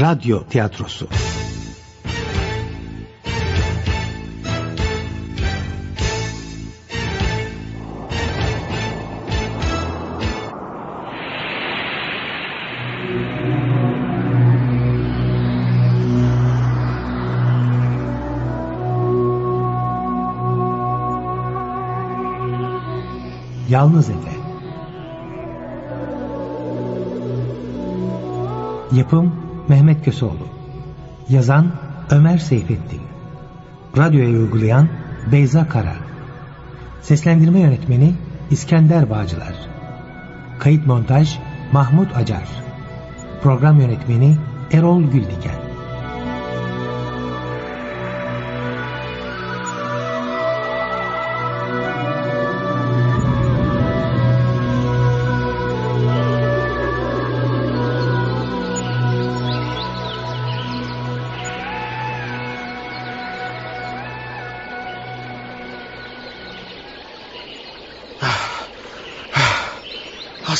Radyo tiyatrosu. Yalnız Efe Yapım Mehmet Köseoğlu. Yazan Ömer Seyfettin. Radyoya uygulayan Beyza Kara. Seslendirme Yönetmeni İskender Bağcılar. Kayıt Montaj Mahmut Acar. Program Yönetmeni Erol Güldiken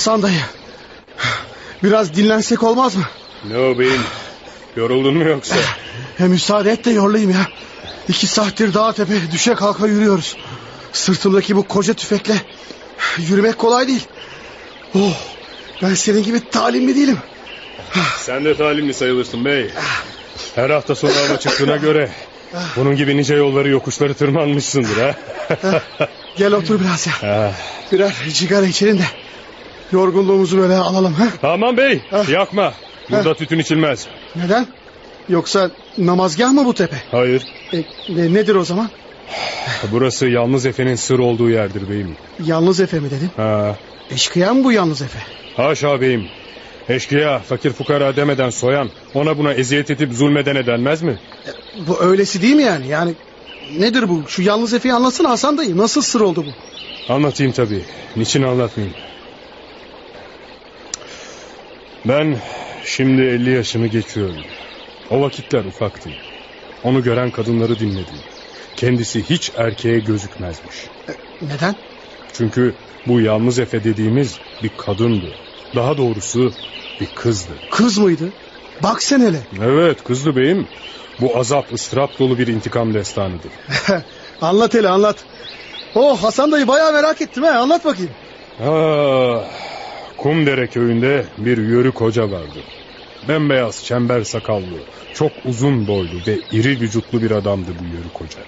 Hasan dayı. Biraz dinlensek olmaz mı? Ne o beyim? Yoruldun mu yoksa? He, müsaade et de yorlayayım ya. İki saattir dağ tepe düşe kalka yürüyoruz. Sırtımdaki bu koca tüfekle yürümek kolay değil. Oh, ben senin gibi talimli değilim. Sen de talimli sayılırsın bey. Her hafta sonu hava çıktığına göre bunun gibi nice yolları yokuşları tırmanmışsındır ha. Gel otur biraz ya. Ah. Birer cigara içelim de yorgunluğumuzu böyle alalım. Ha? Aman bey Ah. yakma. Burada tütün içilmez. Neden? Yoksa namazgah mı bu tepe? Hayır. E, ne- nedir o zaman? Burası yalnız Efe'nin sır olduğu yerdir beyim. Yalnız Efe mi dedin? Ha. Eşkıya mı bu yalnız Efe? Haşa beyim. Eşkıya, fakir fukara demeden soyan, ona buna eziyet edip zulmedene denmez mi? Bu öylesi değil mi yani? Yani nedir bu? Şu yalnız Efe'yi anlatsana Hasan dayı. Nasıl sır oldu bu? Anlatayım tabii. Niçin anlatmayayım? Ben şimdi 50 yaşımı geçiyorum. O vakitler ufaktım. Onu gören kadınları dinledim. Kendisi hiç erkeğe gözükmezmiş. Neden? Çünkü bu yalnız Efe dediğimiz bir kadındı. Daha doğrusu bir kızdı. Kız mıydı? Bak sen hele. Evet kızdı beyim. Bu azap ıstırap dolu bir intikam destanıdır. anlat hele anlat. Oh Hasan dayı bayağı merak ettim ha. Anlat bakayım. Ah, Kumdere köyünde bir yörük hoca vardı. Bembeyaz çember sakallı, çok uzun boylu ve iri vücutlu bir adamdı bu yörük hoca.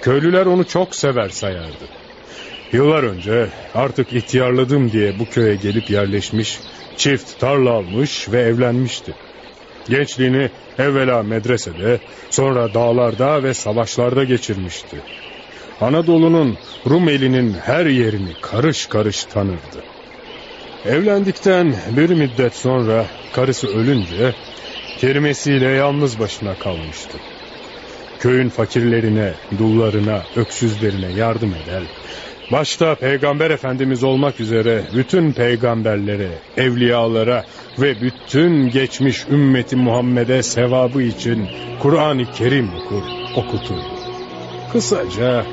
Köylüler onu çok sever sayardı. Yıllar önce artık ihtiyarladım diye bu köye gelip yerleşmiş, çift tarla almış ve evlenmişti. Gençliğini evvela medresede, sonra dağlarda ve savaşlarda geçirmişti. Anadolu'nun Rumeli'nin her yerini karış karış tanırdı. Evlendikten bir müddet sonra karısı ölünce kerimesiyle yalnız başına kalmıştı. Köyün fakirlerine, dullarına, öksüzlerine yardım eder. Başta Peygamber Efendimiz olmak üzere bütün peygamberlere, evliyalara ve bütün geçmiş ümmeti Muhammed'e sevabı için Kur'an-ı Kerim okur, okutur. Kısaca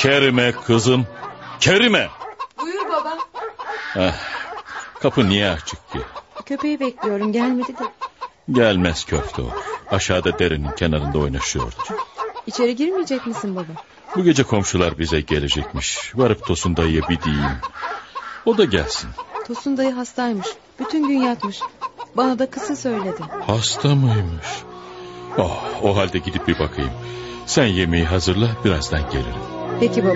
Kerime kızım. Kerime. Buyur baba. Eh, kapı niye açık ki? Köpeği bekliyorum gelmedi de. Gelmez köfte o. Aşağıda derenin kenarında oynaşıyordu. İçeri girmeyecek misin baba? Bu gece komşular bize gelecekmiş. Varıp Tosun dayıya bir diyeyim. O da gelsin. Tosun dayı hastaymış. Bütün gün yatmış. Bana da kısa söyledi. Hasta mıymış? Oh, o halde gidip bir bakayım. Sen yemeği hazırla birazdan gelirim. Peki baba.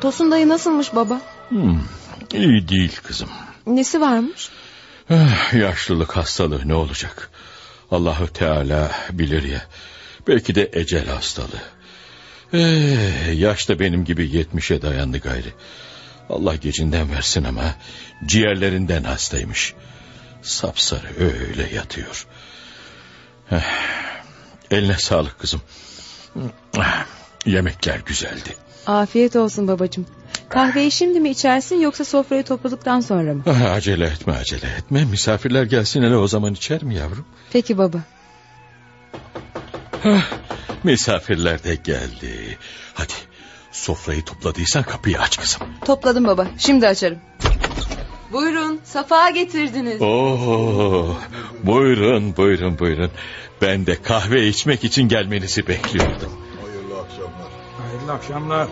Tosun dayı nasılmış baba? Hmm, iyi değil kızım. Nesi varmış? Eh, yaşlılık hastalığı ne olacak? Allahü Teala bilir ya. Belki de ecel hastalığı. Eh, yaş da benim gibi yetmişe dayandı gayri. Allah gecinden versin ama ciğerlerinden hastaymış. Sapsarı öyle yatıyor. Eh, Eline sağlık kızım. Yemekler güzeldi. Afiyet olsun babacığım. Kahveyi şimdi mi içersin yoksa sofrayı topladıktan sonra mı? Ah, Acele etme acele etme. Misafirler gelsin hele o zaman içer mi yavrum? Peki baba. Misafirler de geldi. Hadi sofrayı topladıysan kapıyı aç kızım. Topladım baba. Şimdi açarım. Buyurun. Safa getirdiniz. Oo, buyurun buyurun buyurun. Ben de kahve içmek için gelmenizi bekliyordum. Hayırlı akşamlar.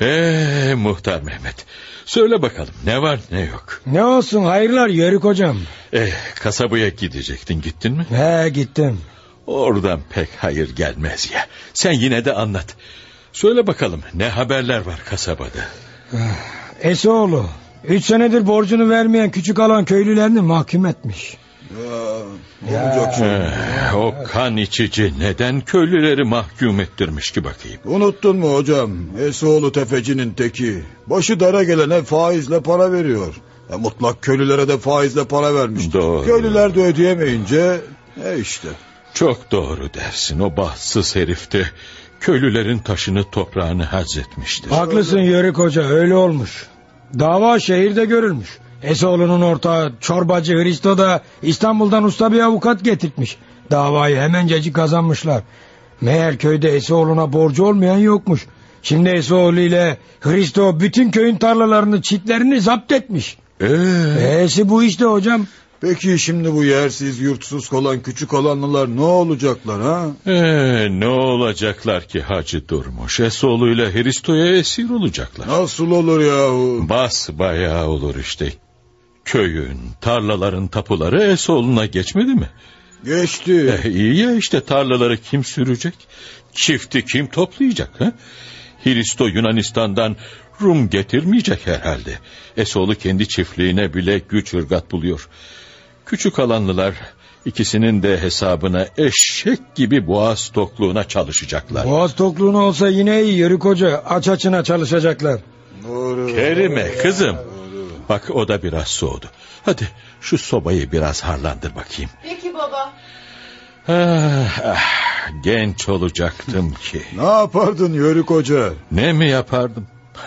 Ee, muhtar Mehmet. Söyle bakalım ne var ne yok. Ne olsun hayırlar Yörük hocam. Eh, kasabaya gidecektin gittin mi? He gittim. Oradan pek hayır gelmez ya. Sen yine de anlat. Söyle bakalım ne haberler var kasabada? Esoğlu. Üç senedir borcunu vermeyen küçük alan köylülerini mahkum etmiş. Eh, o kan içici neden köylüleri mahkum ettirmiş ki bakayım? Unuttun mu hocam? Esoğlu tefecinin teki. Başı dara gelene faizle para veriyor. E, mutlak köylülere de faizle para vermiş. Doğru. Köylüler de ödeyemeyince e işte. Çok doğru dersin o bahtsız herifti. Köylülerin taşını toprağını hazzetmiştir. Haklısın Yörük hoca öyle olmuş. Dava şehirde görülmüş. Esoğlu'nun ortağı çorbacı Hristo da İstanbul'dan usta bir avukat getirtmiş. Davayı hemencecik kazanmışlar. Meğer köyde Esoğlu'na borcu olmayan yokmuş. Şimdi Esoğlu ile Hristo bütün köyün tarlalarını, çitlerini zapt etmiş. Ee, E'si bu işte hocam. Peki şimdi bu yersiz yurtsuz kalan küçük alanlılar ne olacaklar ha? ee, ne olacaklar ki Hacı Durmuş? Esoğlu ile Hristo'ya esir olacaklar. Nasıl olur yahu? Bas bayağı olur işte. Köyün, tarlaların tapuları Esoğlu'na geçmedi mi? Geçti. Eh, iyi ya işte tarlaları kim sürecek? Çifti kim toplayacak? Ha? Hristo Yunanistan'dan Rum getirmeyecek herhalde. Esoğlu kendi çiftliğine bile güç ırgat buluyor. Küçük alanlılar ikisinin de hesabına eşek gibi boğaz tokluğuna çalışacaklar. Boğaz tokluğuna olsa yine iyi Yörük hoca. Aç açına çalışacaklar. Doğru. Kerime kızım. Bak o da biraz soğudu. Hadi şu sobayı biraz harlandır bakayım. Peki baba. Ah, ah, genç olacaktım ki. Ne yapardın Yörük Hoca? Ne mi yapardım?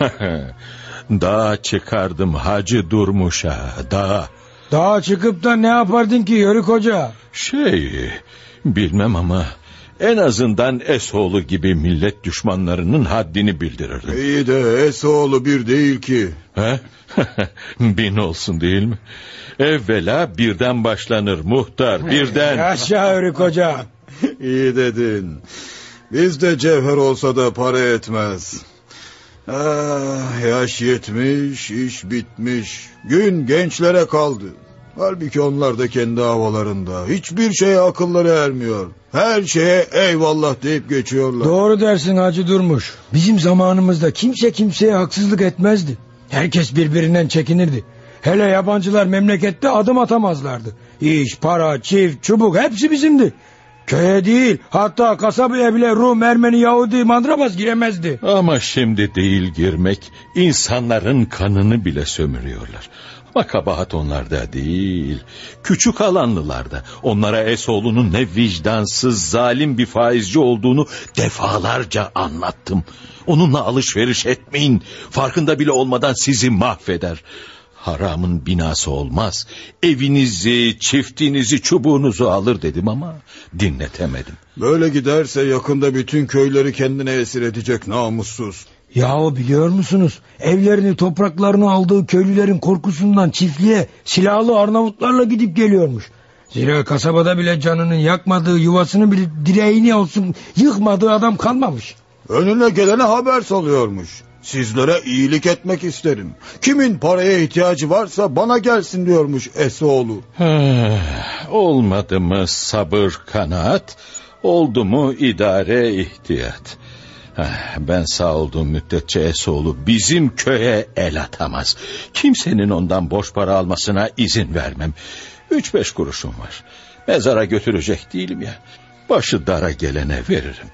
Dağa çıkardım hacı durmuşa dağa. Daha çıkıp da ne yapardın ki Yörük hoca? Şey bilmem ama en azından Esoğlu gibi millet düşmanlarının haddini bildirirdim. İyi de Esoğlu bir değil ki. He? Bin olsun değil mi? Evvela birden başlanır muhtar birden. Yaşa Yörük hoca. İyi dedin. Bizde cevher olsa da para etmez. Ah, yaş yetmiş, iş bitmiş. Gün gençlere kaldı. Halbuki onlar da kendi havalarında. Hiçbir şeye akılları ermiyor. Her şeye eyvallah deyip geçiyorlar. Doğru dersin Hacı Durmuş. Bizim zamanımızda kimse kimseye haksızlık etmezdi. Herkes birbirinden çekinirdi. Hele yabancılar memlekette adım atamazlardı. İş, para, çift, çubuk hepsi bizimdi. Köye değil hatta kasabaya bile Rum, Ermeni, Yahudi, Mandrabaz giremezdi. Ama şimdi değil girmek insanların kanını bile sömürüyorlar. Ama kabahat onlarda değil. Küçük alanlılarda. Onlara Esoğlu'nun ne vicdansız zalim bir faizci olduğunu defalarca anlattım. Onunla alışveriş etmeyin. Farkında bile olmadan sizi mahveder. Haramın binası olmaz. Evinizi, çiftinizi, çubuğunuzu alır dedim ama dinletemedim. Böyle giderse yakında bütün köyleri kendine esir edecek namussuz. Yahu biliyor musunuz? Evlerini topraklarını aldığı köylülerin korkusundan çiftliğe silahlı Arnavutlarla gidip geliyormuş. Zira kasabada bile canının yakmadığı yuvasını bile direğini olsun yıkmadığı adam kalmamış. Önüne gelene haber salıyormuş. Sizlere iyilik etmek isterim. Kimin paraya ihtiyacı varsa bana gelsin diyormuş Esoğlu. Olmadı mı sabır kanaat, oldu mu idare ihtiyat. Ah, Ben sağ olduğum müddetçe Esoğlu bizim köye el atamaz. Kimsenin ondan borç para almasına izin vermem. Üç beş kuruşum var. Mezara götürecek değilim ya. Başı dara gelene veririm.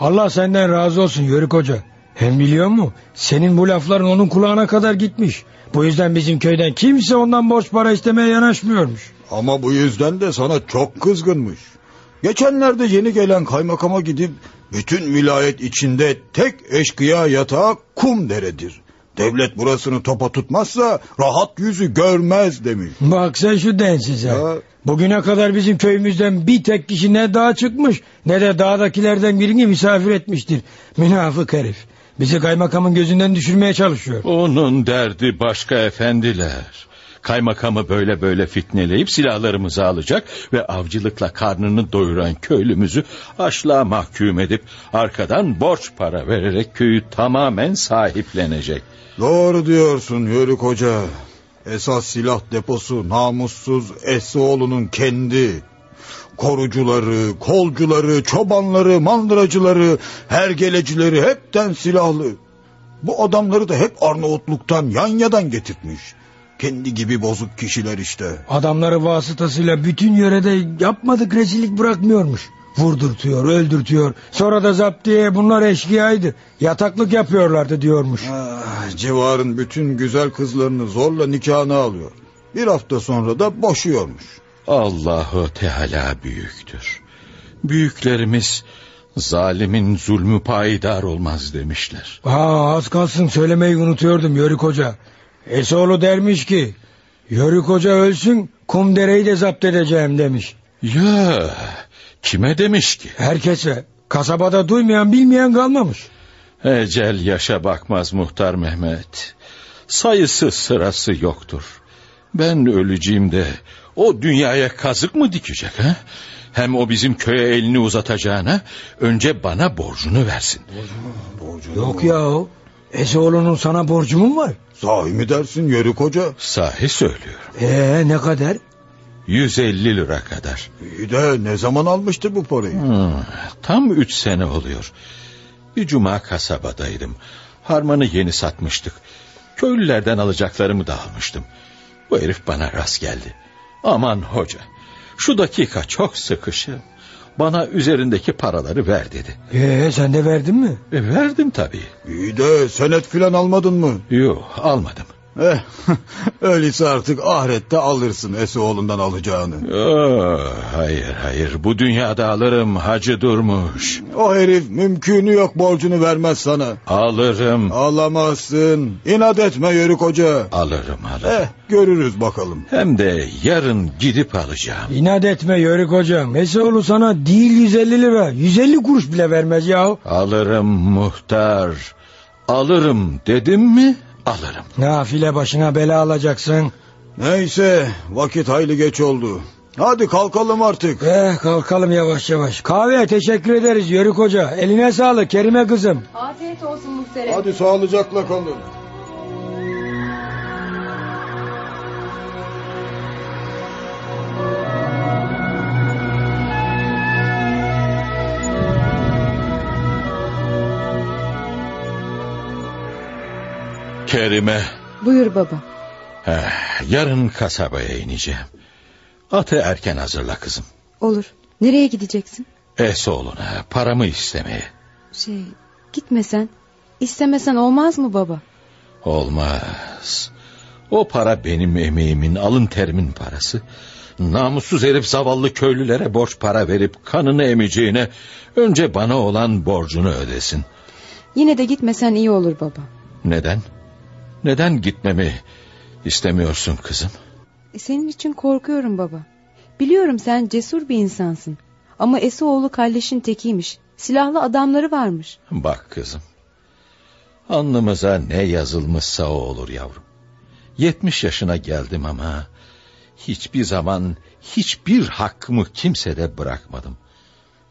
Allah senden razı olsun Yörük Hoca. Hem biliyor mu? Senin bu lafların onun kulağına kadar gitmiş. Bu yüzden bizim köyden kimse ondan borç para istemeye yanaşmıyormuş. Ama bu yüzden de sana çok kızgınmış. Geçenlerde yeni gelen kaymakama gidip bütün vilayet içinde tek eşkıya yatağı kum deredir. Devlet burasını topa tutmazsa rahat yüzü görmez demiş. Bak sen şu densize. Ya. Bugüne kadar bizim köyümüzden bir tek kişi ne dağa çıkmış ne de dağdakilerden birini misafir etmiştir. Münafık herif. Bizi kaymakamın gözünden düşürmeye çalışıyor. Onun derdi başka efendiler. Kaymakamı böyle böyle fitneleyip silahlarımızı alacak ve avcılıkla karnını doyuran köylümüzü açlığa mahkum edip arkadan borç para vererek köyü tamamen sahiplenecek. Doğru diyorsun Yörük Hoca. Esas silah deposu namussuz Essoğlu'nun kendi. Korucuları, kolcuları, çobanları, mandıracıları, hergelecileri hepten silahlı. Bu adamları da hep Arnavutluk'tan, Yanya'dan getirtmiş. Kendi gibi bozuk kişiler işte. Adamları vasıtasıyla bütün yörede yapmadık rezillik bırakmıyormuş. Vurdurtuyor, öldürtüyor. Sonra da zaptiye bunlar eşkıyaydı. Yataklık yapıyorlardı diyormuş. Ah, civarın bütün güzel kızlarını zorla nikahına alıyor. Bir hafta sonra da boşuyormuş. Allahu Teala büyüktür. Büyüklerimiz zalimin zulmü payidar olmaz demişler. Aa, az kalsın söylemeyi unutuyordum Yörük Hoca. Esoğlu dermiş ki... Yörük Hoca ölsün kum dereyi de zapt edeceğim demiş. Ya kime demiş ki? Herkese kasabada duymayan bilmeyen kalmamış. Ecel yaşa bakmaz muhtar Mehmet. Sayısı sırası yoktur. Ben öleceğim de o dünyaya kazık mı dikecek ha? Hem o bizim köye elini uzatacağına önce bana borcunu versin. Yok ya o. Esoğlu'nun sana borcu mu var? Sahi mi dersin Yörük Hoca? Sahi söylüyorum. Ee ne kadar? 150 lira kadar. İyi de ne zaman almıştı bu parayı? Hmm, tam üç sene oluyor. Bir cuma kasabadaydım. Harmanı yeni satmıştık. Köylülerden alacaklarımı da almıştım. Bu herif bana rast geldi. Aman hoca, şu dakika çok sıkışım. Bana üzerindeki paraları ver dedi. Ee sen de verdin mi? E, verdim tabii. İyi de senet filan almadın mı? Yok almadım. Eh, öyleyse artık ahirette alırsın Esoğlu'ndan alacağını. Oh, hayır hayır bu dünyada alırım hacı durmuş. O herif mümkünü yok borcunu vermez sana. Alırım. Alamazsın. İnat etme Yörük Hoca. Alırım alırım. Eh, görürüz bakalım. Hem de yarın gidip alacağım. İnat etme Yörük hocam. Esoğlu sana değil 150 lira. 150 kuruş bile vermez ya. Alırım muhtar. Alırım dedim mi alırım. Nafile başına bela alacaksın. Neyse vakit hayli geç oldu. Hadi kalkalım artık. Eh kalkalım yavaş yavaş. Kahveye teşekkür ederiz Yörük hoca. Eline sağlık Kerime kızım. Afiyet olsun muhterem. Hadi sağlıcakla kalın. Kerime. Buyur baba. eh, yarın kasabaya ineceğim. Atı erken hazırla kızım. Olur. Nereye gideceksin? Esoğlu'na paramı istemeye. Şey gitmesen. istemesen olmaz mı baba? Olmaz. O para benim emeğimin alın terimin parası. Namussuz herif zavallı köylülere borç para verip kanını emeceğine önce bana olan borcunu ödesin. Yine de gitmesen iyi olur baba. Neden? Neden gitmemi istemiyorsun kızım? E, senin için korkuyorum baba. Biliyorum sen cesur bir insansın. Ama Esoğlu kalleşin tekiymiş. Silahlı adamları varmış. Bak kızım. Alnımıza ne yazılmışsa o olur yavrum. Yetmiş yaşına geldim ama hiçbir zaman hiçbir hakkımı kimsede bırakmadım.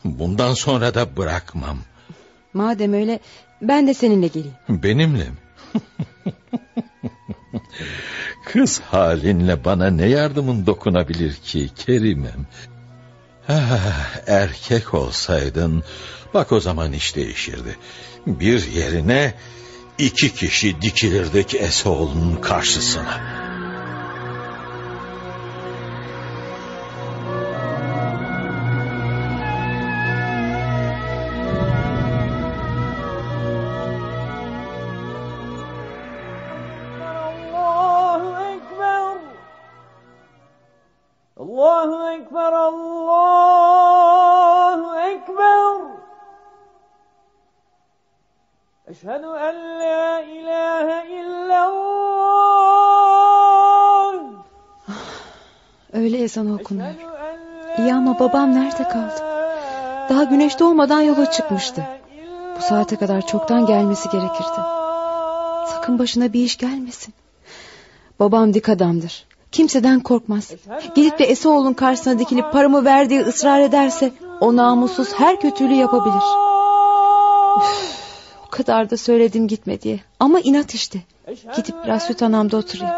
Bundan sonra da bırakmam. Madem öyle ben de seninle geleyim. Benimle mi? Kız halinle bana ne yardımın dokunabilir ki Kerimem? Ah, erkek olsaydın bak o zaman iş değişirdi. Bir yerine iki kişi dikilirdik Esoğlu'nun karşısına. Eşhedü en la ilahe illallah. Öyle ezan okunuyor. Eşhedü en la İyi ama babam nerede kaldı? Daha güneş doğmadan yola çıkmıştı. Bu saate kadar çoktan gelmesi gerekirdi. Sakın başına bir iş gelmesin. Babam dik adamdır. Kimseden korkmaz. Gidip de Esoğlu'nun karşısına dikilip paramı ver diye ısrar ederse o namussuz her kötülüğü yapabilir. Üf, kadar da söyledim gitme diye. Ama inat işte. Gidip biraz süt anamda oturayım.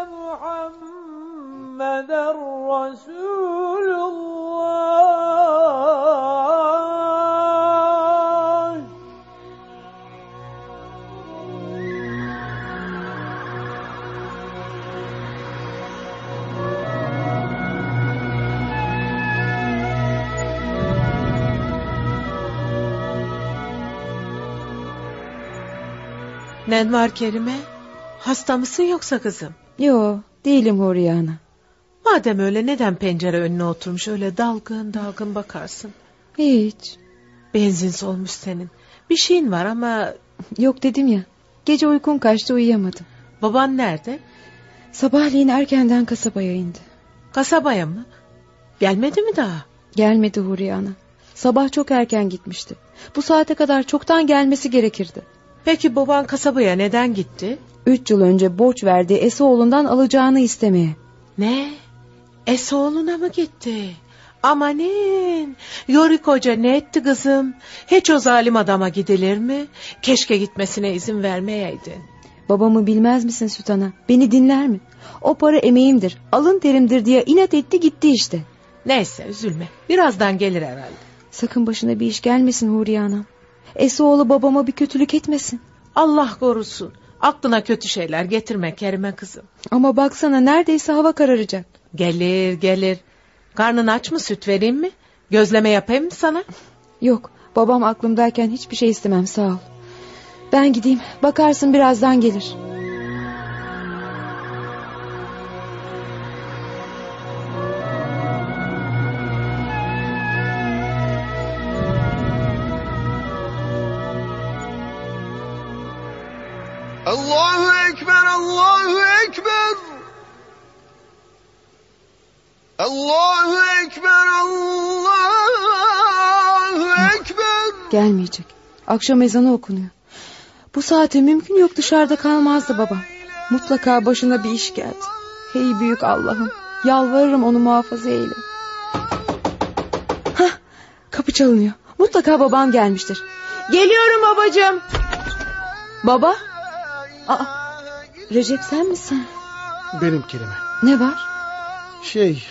Nen var Kerime? Hasta mısın yoksa kızım? Yo değilim Huriye ana. Madem öyle neden pencere önüne oturmuş öyle dalgın dalgın bakarsın? Hiç. Benzin solmuş senin. Bir şeyin var ama Yok dedim ya. Gece uykun kaçtı uyuyamadım. baban nerede? Sabahleyin erkenden kasabaya indi. Kasabaya mı? Gelmedi mi daha? Gelmedi Huriye ana. Sabah çok erken gitmişti. Bu saate kadar çoktan gelmesi gerekirdi. Peki baban kasabaya neden gitti? Üç yıl önce borç verdiği Esoğlu'ndan alacağını istemeye. Ne? Esoğlu'na mı gitti? Amanin. Yörük Hoca ne etti kızım? Hiç o zalim adama gidilir mi? Keşke gitmesine izin vermeyeydin. Babamı bilmez misin Sütana? Beni dinler mi? O para emeğimdir, alın terimdir diye inat etti gitti işte. Neyse üzülme. Birazdan gelir herhalde. Sakın başına bir iş gelmesin Huriye anam. Esoğlu babama bir kötülük etmesin. Allah korusun. Aklına kötü şeyler getirme Kerime kızım. Ama baksana neredeyse hava kararacak. Gelir gelir. Karnın aç mı süt vereyim mi? Gözleme yapayım mı sana? Yok babam aklımdayken hiçbir şey istemem sağ ol. Ben gideyim bakarsın birazdan gelir. Allahu Ekber, Allahu Ekber. Allahu Ekber, Allahu Ekber. Gelmeyecek. Akşam ezanı okunuyor. Bu saate mümkün yok dışarıda kalmazdı babam. Mutlaka başına bir iş geldi. Hey büyük Allah'ım. Yalvarırım onu muhafaza eyle. Hah, kapı çalınıyor. Mutlaka babam gelmiştir. Geliyorum babacığım. Baba? Aa, Recep sen misin? Benim kelime. Ne var? Şey,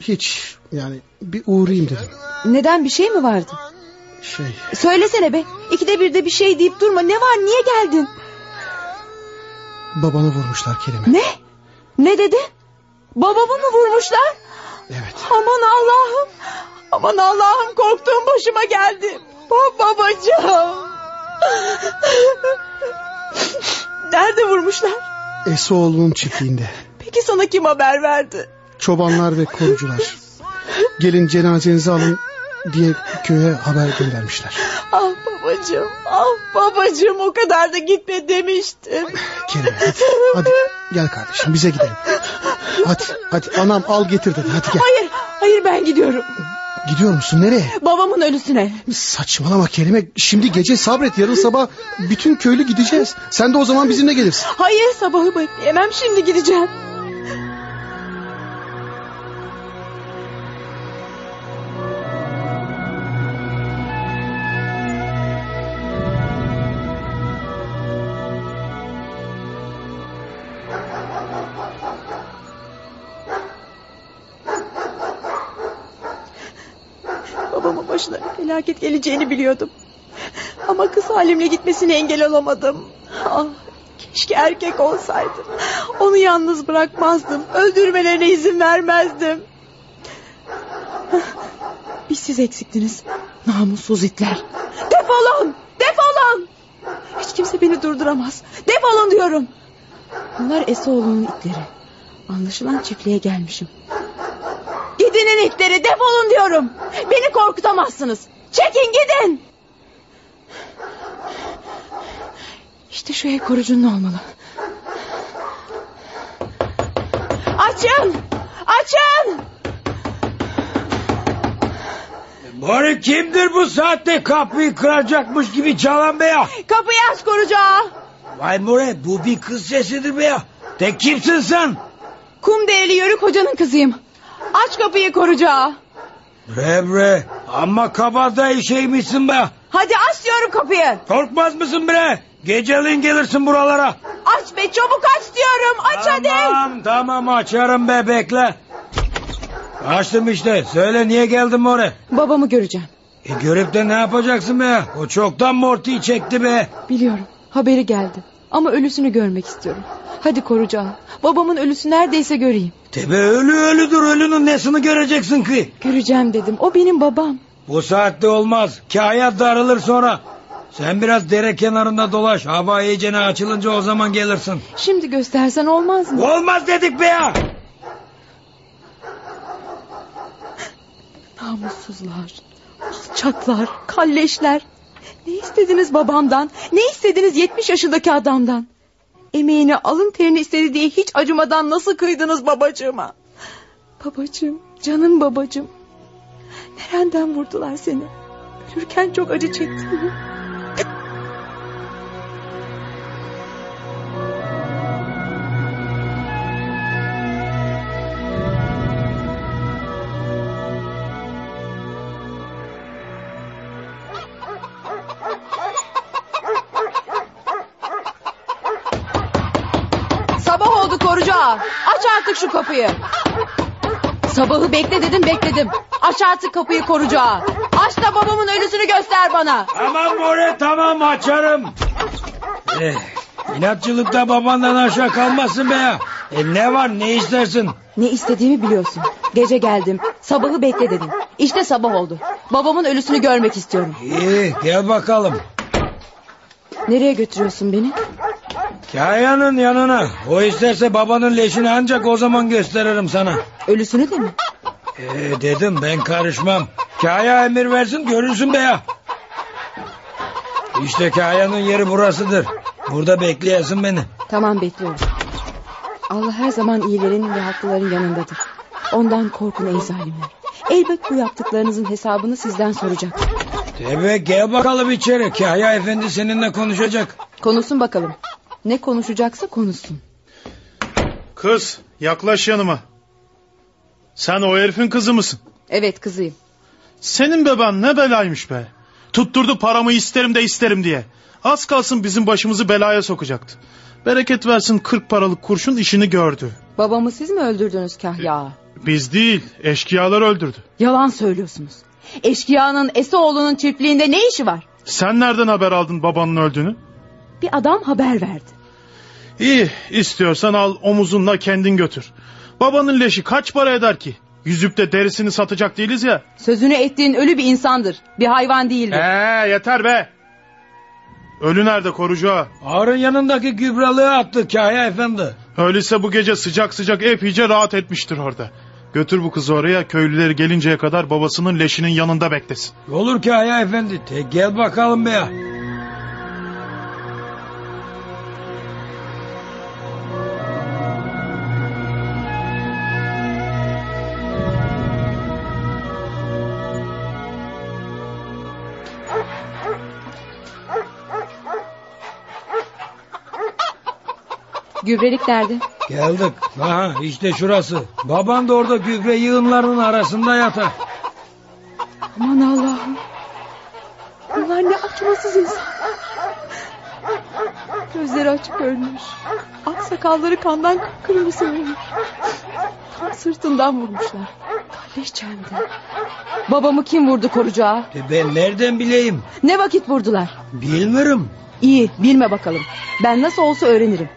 hiç yani bir uğrayayım dedim. Neden bir şey mi vardı? Şey, Söylesene be. İkide birde bir şey deyip durma. Ne var niye geldin? babanı vurmuşlar kelime. Ne? Ne dedi? Babamı mı vurmuşlar? Evet. Aman Allah'ım. Aman Allah'ım korktuğum başıma geldi. Ba- babacığım. Nerede vurmuşlar? Esoğlu'nun çiftliğinde. Peki sana kim haber verdi? Çobanlar ve korucular. Gelin cenazenizi alın diye köye haber göndermişler. Ah babacığım. Ah babacığım o kadar da gitme demiştim. Kerem hadi, hadi gel kardeşim bize gidelim. Hadi hadi anam al getir dedi hadi gel. Hayır, hayır ben gidiyorum. Gidiyor musun nereye? Babamın ölüsüne. Saçmalama Kerime şimdi gece sabret yarın sabah bütün köylü gideceğiz. Sen de o zaman bizimle gelirsin. Hayır sabahı bekleyemem şimdi gideceğim. Başına felaket geleceğini biliyordum. Ama kız halimle gitmesine engel olamadım. Ah, keşke erkek olsaydı. Onu yalnız bırakmazdım. Öldürmelerine izin vermezdim. Bir siz eksiktiniz. Namussuz itler. Defolun! Defolun! Hiç kimse beni durduramaz. Defolun diyorum. Bunlar Esoğlu'nun itleri. Anlaşılan çiftliğe gelmişim. Gidinin itleri defolun diyorum. Beni korkutamazsınız. Çekin gidin. İşte şu ev korucunun olmalı. Açın! Açın! Bari kimdir bu saatte kapıyı kıracakmış gibi çalan be ya? Kapıyı aç korucu ağa. Vay more bu bir kız sesidir be ya. De kimsin sen? Kum değerli yörük hocanın kızıyım. Aç kapıyı korucu ağa. Bre bre amma kabadayı şeymişsin be. Hadi aç diyorum kapıyı. Korkmaz mısın bre? Geceliğin gelirsin buralara. Aç be çabuk aç diyorum. Aç hadi. Tamam tamam açarım be bekle. Açtım işte. Söyle niye geldin more? Babamı göreceğim. E görüp de ne yapacaksın be? O çoktan mortiyi çekti be. Biliyorum haberi geldi. Ama ölüsünü görmek istiyorum. Hadi korucu ağa. Babamın ölüsü neredeyse göreyim. Tebe ölü ölüdür ölünün nesini göreceksin ki? Göreceğim dedim. O benim babam. Bu saatte olmaz. Kaya darılır sonra. Sen biraz dere kenarında dolaş. Hava iyicene açılınca o zaman gelirsin. Şimdi göstersen olmaz mı? Olmaz dedik be ya. Namussuzlar, alçaklar, kalleşler. Ne istediniz babamdan? Ne istediniz yetmiş yaşındaki adamdan? Emeğini alın terini istedi diye hiç acımadan nasıl kıydınız babacığıma? Babacığım, canım babacığım. Nereden vurdular seni? Ölürken çok acı çektin mi? Artık şu kapıyı. Sabahı bekle dedim bekledim. Aç artık kapıyı korucu ağa. Aç da babamın ölüsünü göster bana. Tamam more tamam açarım. Eh, inatçılıkta babandan aşağı kalmazsın be ya. E ne var ne istersin? Ne istediğimi biliyorsun. Gece geldim. Sabahı bekle dedim. İşte sabah oldu. Babamın ölüsünü görmek istiyorum. İyi gel bakalım. Nereye götürüyorsun beni? Kayanın yanına. O isterse babanın leşini ancak o zaman gösteririm sana. Ölüsünü de mi? Ee, dedim ben karışmam. Kaya emir versin görürsün be ya. İşte Kaya'nın yeri burasıdır. Burada bekleyesin beni. Tamam bekliyorum. Allah her zaman iyilerin ve haklıların yanındadır. Ondan korkun ey zalimler. Elbet bu yaptıklarınızın hesabını sizden soracak. Tabii gel bakalım içeri. Kaya efendi seninle konuşacak. Konuşsun bakalım. Ne konuşacaksa konuşsun. Kız yaklaş yanıma. Sen o herifin kızı mısın? Evet kızıyım. Senin beban ne belaymış be. Tutturdu paramı isterim de isterim diye. Az kalsın bizim başımızı belaya sokacaktı. Bereket versin kırk paralık kurşun işini gördü. Babamı siz mi öldürdünüz Kahya? Biz değil eşkıyalar öldürdü. Yalan söylüyorsunuz. Eşkıyanın Esoğlu'nun çiftliğinde ne işi var? Sen nereden haber aldın babanın öldüğünü? Bir adam haber verdi. İyi istiyorsan al omuzunla kendin götür. Babanın leşi kaç para eder ki? Yüzüp de derisini satacak değiliz ya. Sözünü ettiğin ölü bir insandır. Bir hayvan değildir. Ee yeter be. Ölü nerede korucu ağa? Ağrın yanındaki gübralığı attı Kaya efendi. Öyleyse bu gece sıcak sıcak epeyce rahat etmiştir orada. Götür bu kızı oraya köylüleri gelinceye kadar babasının leşinin yanında beklesin. Olur Kaya efendi. Te gel bakalım be ya. Gübrelik nerede? Geldik. Aha işte şurası. Baban da orada gübre yığınlarının arasında yatar. Aman Allah'ım. Bunlar ne acımasız insan. Gözleri açık ölmüş. Ak sakalları kandan kırmızı olmuş. Tam sırtından vurmuşlar. Kardeş çemdi. Babamı kim vurdu korucağa? E ben nereden bileyim? Ne vakit vurdular? Bilmiyorum. İyi bilme bakalım. Ben nasıl olsa öğrenirim.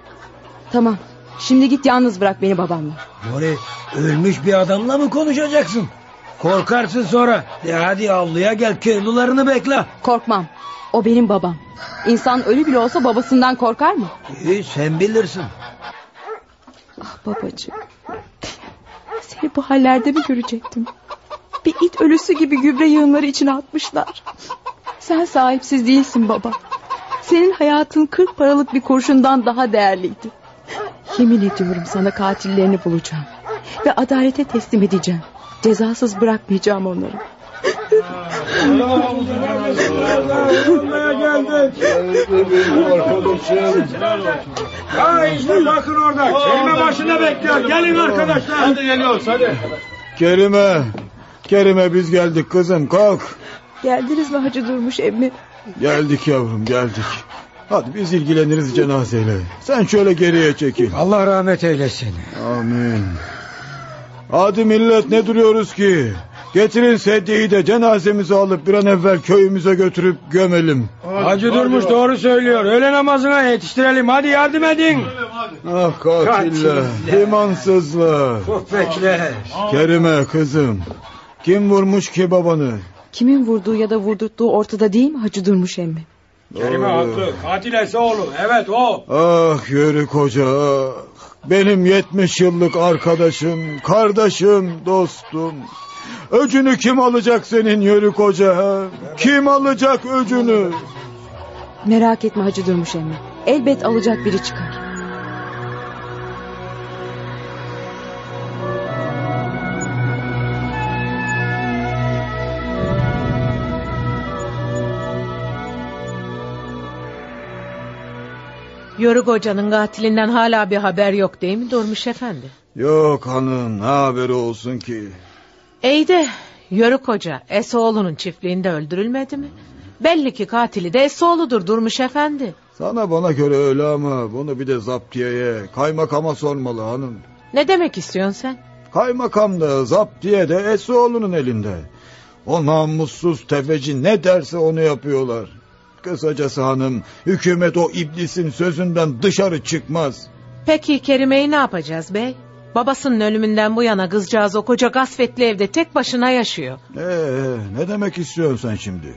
Tamam. Şimdi git yalnız bırak beni babamla. Nuri ölmüş bir adamla mı konuşacaksın? Korkarsın sonra. De hadi avluya gel köylülerini bekle. Korkmam. O benim babam. İnsan ölü bile olsa babasından korkar mı? İyi sen bilirsin. Ah babacığım. Seni bu hallerde mi görecektim? Bir it ölüsü gibi gübre yığınları içine atmışlar. Sen sahipsiz değilsin baba. Senin hayatın kırk paralık bir kurşundan daha değerliydi. Yemin ediyorum sana katillerini bulacağım. Ve adalete teslim edeceğim. Cezasız bırakmayacağım onları. Ha işte bakın orada. Kelime başında bekliyor. Gelin arkadaşlar. Hadi geliyoruz hadi. Kerime, Kerime biz geldik kızım kalk. Geldiniz mi Hacı Durmuş emmi? Geldik yavrum geldik. Hadi biz ilgileniriz cenazeyle. Sen şöyle geriye çekil. Allah rahmet eylesin. Amin. Hadi millet ne duruyoruz ki? Getirin sedyeyi de cenazemizi alıp bir an evvel köyümüze götürüp gömelim. Hacı Durmuş doğru söylüyor. Öğle namazına yetiştirelim. Hadi yardım edin. Ah katiller, imansızlar. Köpekler. Kerime kızım. Kim vurmuş ki babanı? Kimin vurduğu ya da vurdurttuğu ortada değil mi Hacı Durmuş emmi? Kerime haklı. Katil Esoğlu. Evet o. Ah yürü koca. Benim 70 yıllık arkadaşım, kardeşim, dostum. Öcünü kim alacak senin yürü koca? ha? Kim alacak öcünü? Merak etme Hacı Durmuş emmi. Elbet alacak biri çıkar. Yörük hocanın katilinden hala bir haber yok değil mi Durmuş efendi? Yok hanım ne haberi olsun ki? İyi de Yörük hoca Esoğlu'nun çiftliğinde öldürülmedi mi? Belli ki katili de Esoğlu'dur Durmuş efendi. Sana bana göre öyle ama bunu bir de zaptiyeye, kaymakama sormalı hanım. Ne demek istiyorsun sen? Kaymakam da zaptiye de Esoğlu'nun elinde. O namussuz tefeci ne derse onu yapıyorlar. Kısacası hanım hükümet o iblisin sözünden dışarı çıkmaz. Peki Kerime'yi ne yapacağız bey? Babasının ölümünden bu yana kızcağız o koca gasvetli evde tek başına yaşıyor. Ee, ne demek istiyorsun sen şimdi?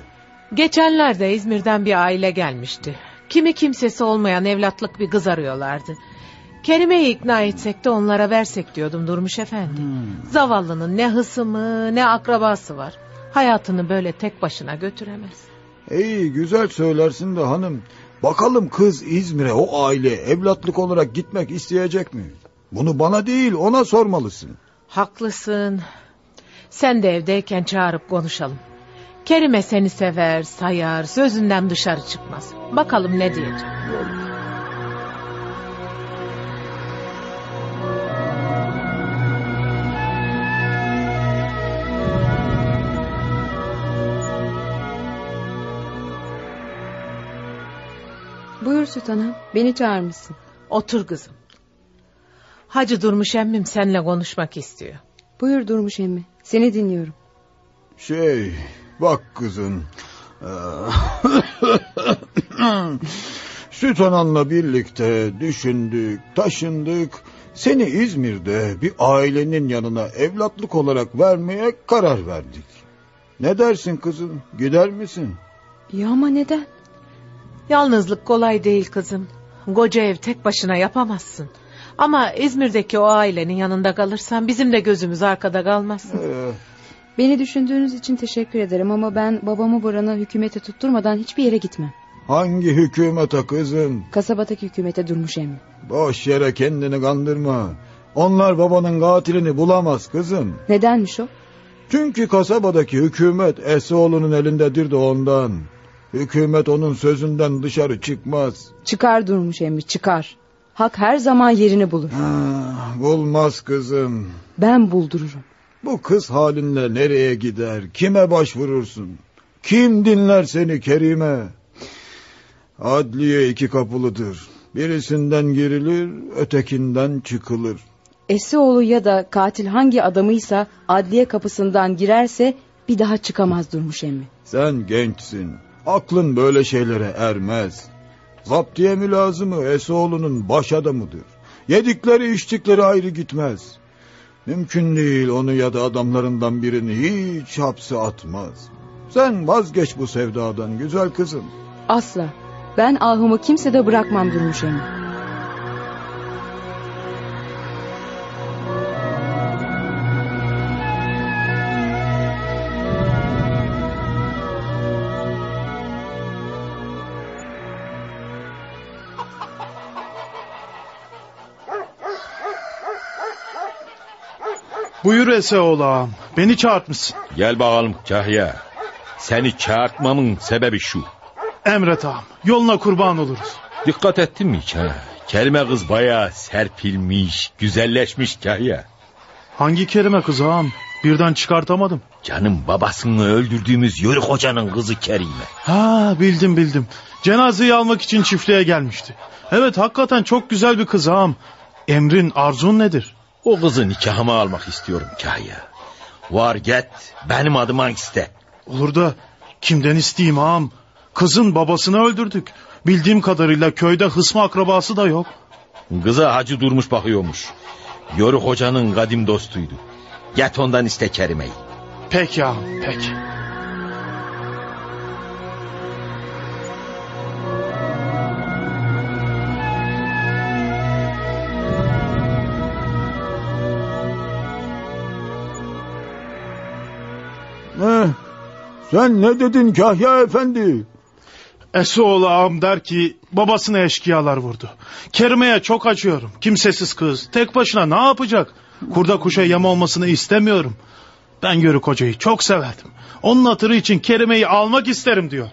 Geçenlerde İzmir'den bir aile gelmişti. Kimi kimsesi olmayan evlatlık bir kız arıyorlardı. Kerime'yi ikna etsek de onlara versek diyordum Durmuş Efendi. Zavallının ne hısımı ne akrabası var. Hayatını böyle tek başına götüremez. İyi güzel söylersin de hanım. Bakalım kız İzmir'e o aile evlatlık olarak gitmek isteyecek mi? Bunu bana değil ona sormalısın. Haklısın. Sen de evdeyken çağırıp konuşalım. Kerime seni sever, sayar, sözünden dışarı çıkmaz. Bakalım ne diyecek. Buyur Sultanım. Beni çağırmışsın. Otur kızım. Hacı Durmuş emmim seninle konuşmak istiyor. Buyur Durmuş emmi. Seni dinliyorum. Şey bak kızım. Süt ananla birlikte düşündük, taşındık. Seni İzmir'de bir ailenin yanına evlatlık olarak vermeye karar verdik. Ne dersin kızım? Gider misin? Ya ama neden? Yalnızlık kolay değil kızım. Koca ev tek başına yapamazsın. Ama İzmir'deki o ailenin yanında kalırsan bizim de gözümüz arkada kalmaz. Ee, Beni düşündüğünüz için teşekkür ederim ama ben babamı buranı hükümete tutturmadan hiçbir yere gitmem. hangi hükümete kızım? Kasabadaki hükümete durmuş emmi. Boş yere kendini kandırma. Onlar babanın katilini bulamaz kızım. Nedenmiş o? Çünkü kasabadaki hükümet Esoğlu'nun elindedir de ondan. Hükümet onun sözünden dışarı çıkmaz. Çıkar durmuş emmi çıkar. Hak her zaman yerini bulur. Ah, bulmaz kızım. Ben buldururum. Bu kız halinle nereye gider? Kime başvurursun? Kim dinler seni Kerime? Adliye iki kapılıdır. Birisinden girilir, ötekinden çıkılır. Esioğlu ya da katil hangi adamıysa adliye kapısından girerse bir daha çıkamaz Durmuş emmi. Sen gençsin. Aklın böyle şeylere ermez. Zaptiye mülazımı Esoğlu'nun baş adamıdır. Yedikleri içtikleri ayrı gitmez. Mümkün değil onu ya da adamlarından birini hiç hapse atmaz. Sen vazgeç bu sevdadan güzel kızım. Asla. Ben ahımı kimsede bırakmam Durmuş emmi. Buyur Eseoğlu ağam. Beni çağırtmışsın. Gel bakalım Kahya. Seni çağırtmamın sebebi şu. Emret ağam. Yoluna kurban oluruz. Dikkat ettin mi ha? Kelime kız bayağı serpilmiş, güzelleşmiş Kahya. Hangi kerime kız ağam? Birden çıkartamadım. Canım babasını öldürdüğümüz Yörük Hoca'nın kızı Kerime. Ha bildim bildim. Cenazeyi almak için çiftliğe gelmişti. Evet hakikaten çok güzel bir kız ağam. Emrin arzun nedir? O kızı nikahıma almak istiyorum Kahya. Var git benim adıma iste. Olur da kimden isteyeyim ağam? Kızın babasını öldürdük. Bildiğim kadarıyla köyde hısmı akrabası da yok. Kıza hacı durmuş bakıyormuş. Yörük Hoca'nın kadim dostuydu. Get ondan iste Kerime'yi. Peki ağam peki. Sen ne dedin Kahya efendi? Esoğlu ağam der ki babasını eşkıyalar vurdu. Kerime'ye çok acıyorum. Kimsesiz kız. Tek başına ne yapacak? Kurda kuşa yem olmasını istemiyorum. Ben Yörük Hoca'yı çok severdim. Onun hatırı için Kerime'yi almak isterim diyor.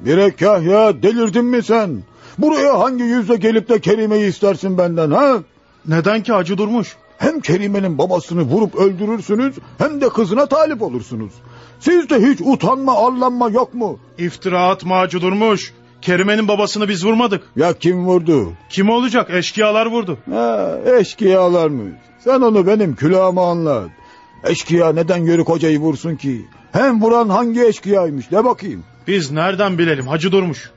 Bire Kahya delirdin mi sen? Buraya hangi yüzle gelip de Kerime'yi istersin benden ha? Neden ki Hacı Durmuş? Hem Kerime'nin babasını vurup öldürürsünüz hem de kızına talip olursunuz. Sizde hiç utanma arlanma yok mu? İftira atma Hacı Durmuş. Kerime'nin babasını biz vurmadık. Ya kim vurdu? Kim olacak? Eşkıyalar vurdu. Ha, eşkıyalar mı? Sen onu benim külahıma anlat. Eşkıya neden Yörük Hoca'yı vursun ki? Hem vuran hangi eşkıyaymış de bakayım. Biz nereden bilelim Hacı Durmuş?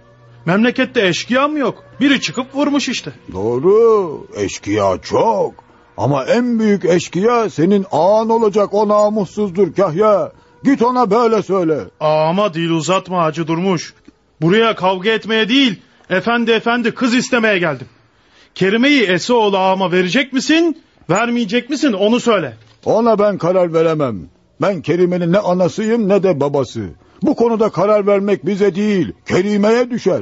Memlekette eşkıya mı yok? Biri çıkıp vurmuş işte. Doğru eşkıya çok. Ama en büyük eşkıya senin ağan olacak o namussuzdur Kahya. Git ona böyle söyle. Ama dil uzatma Hacı Durmuş. Buraya kavga etmeye değil, efendi efendi kız istemeye geldim. Kerime'yi Esoğlu ağama verecek misin, vermeyecek misin onu söyle. Ona ben karar veremem. Ben Kerime'nin ne anasıyım ne de babası. Bu konuda karar vermek bize değil, Kerime'ye düşer.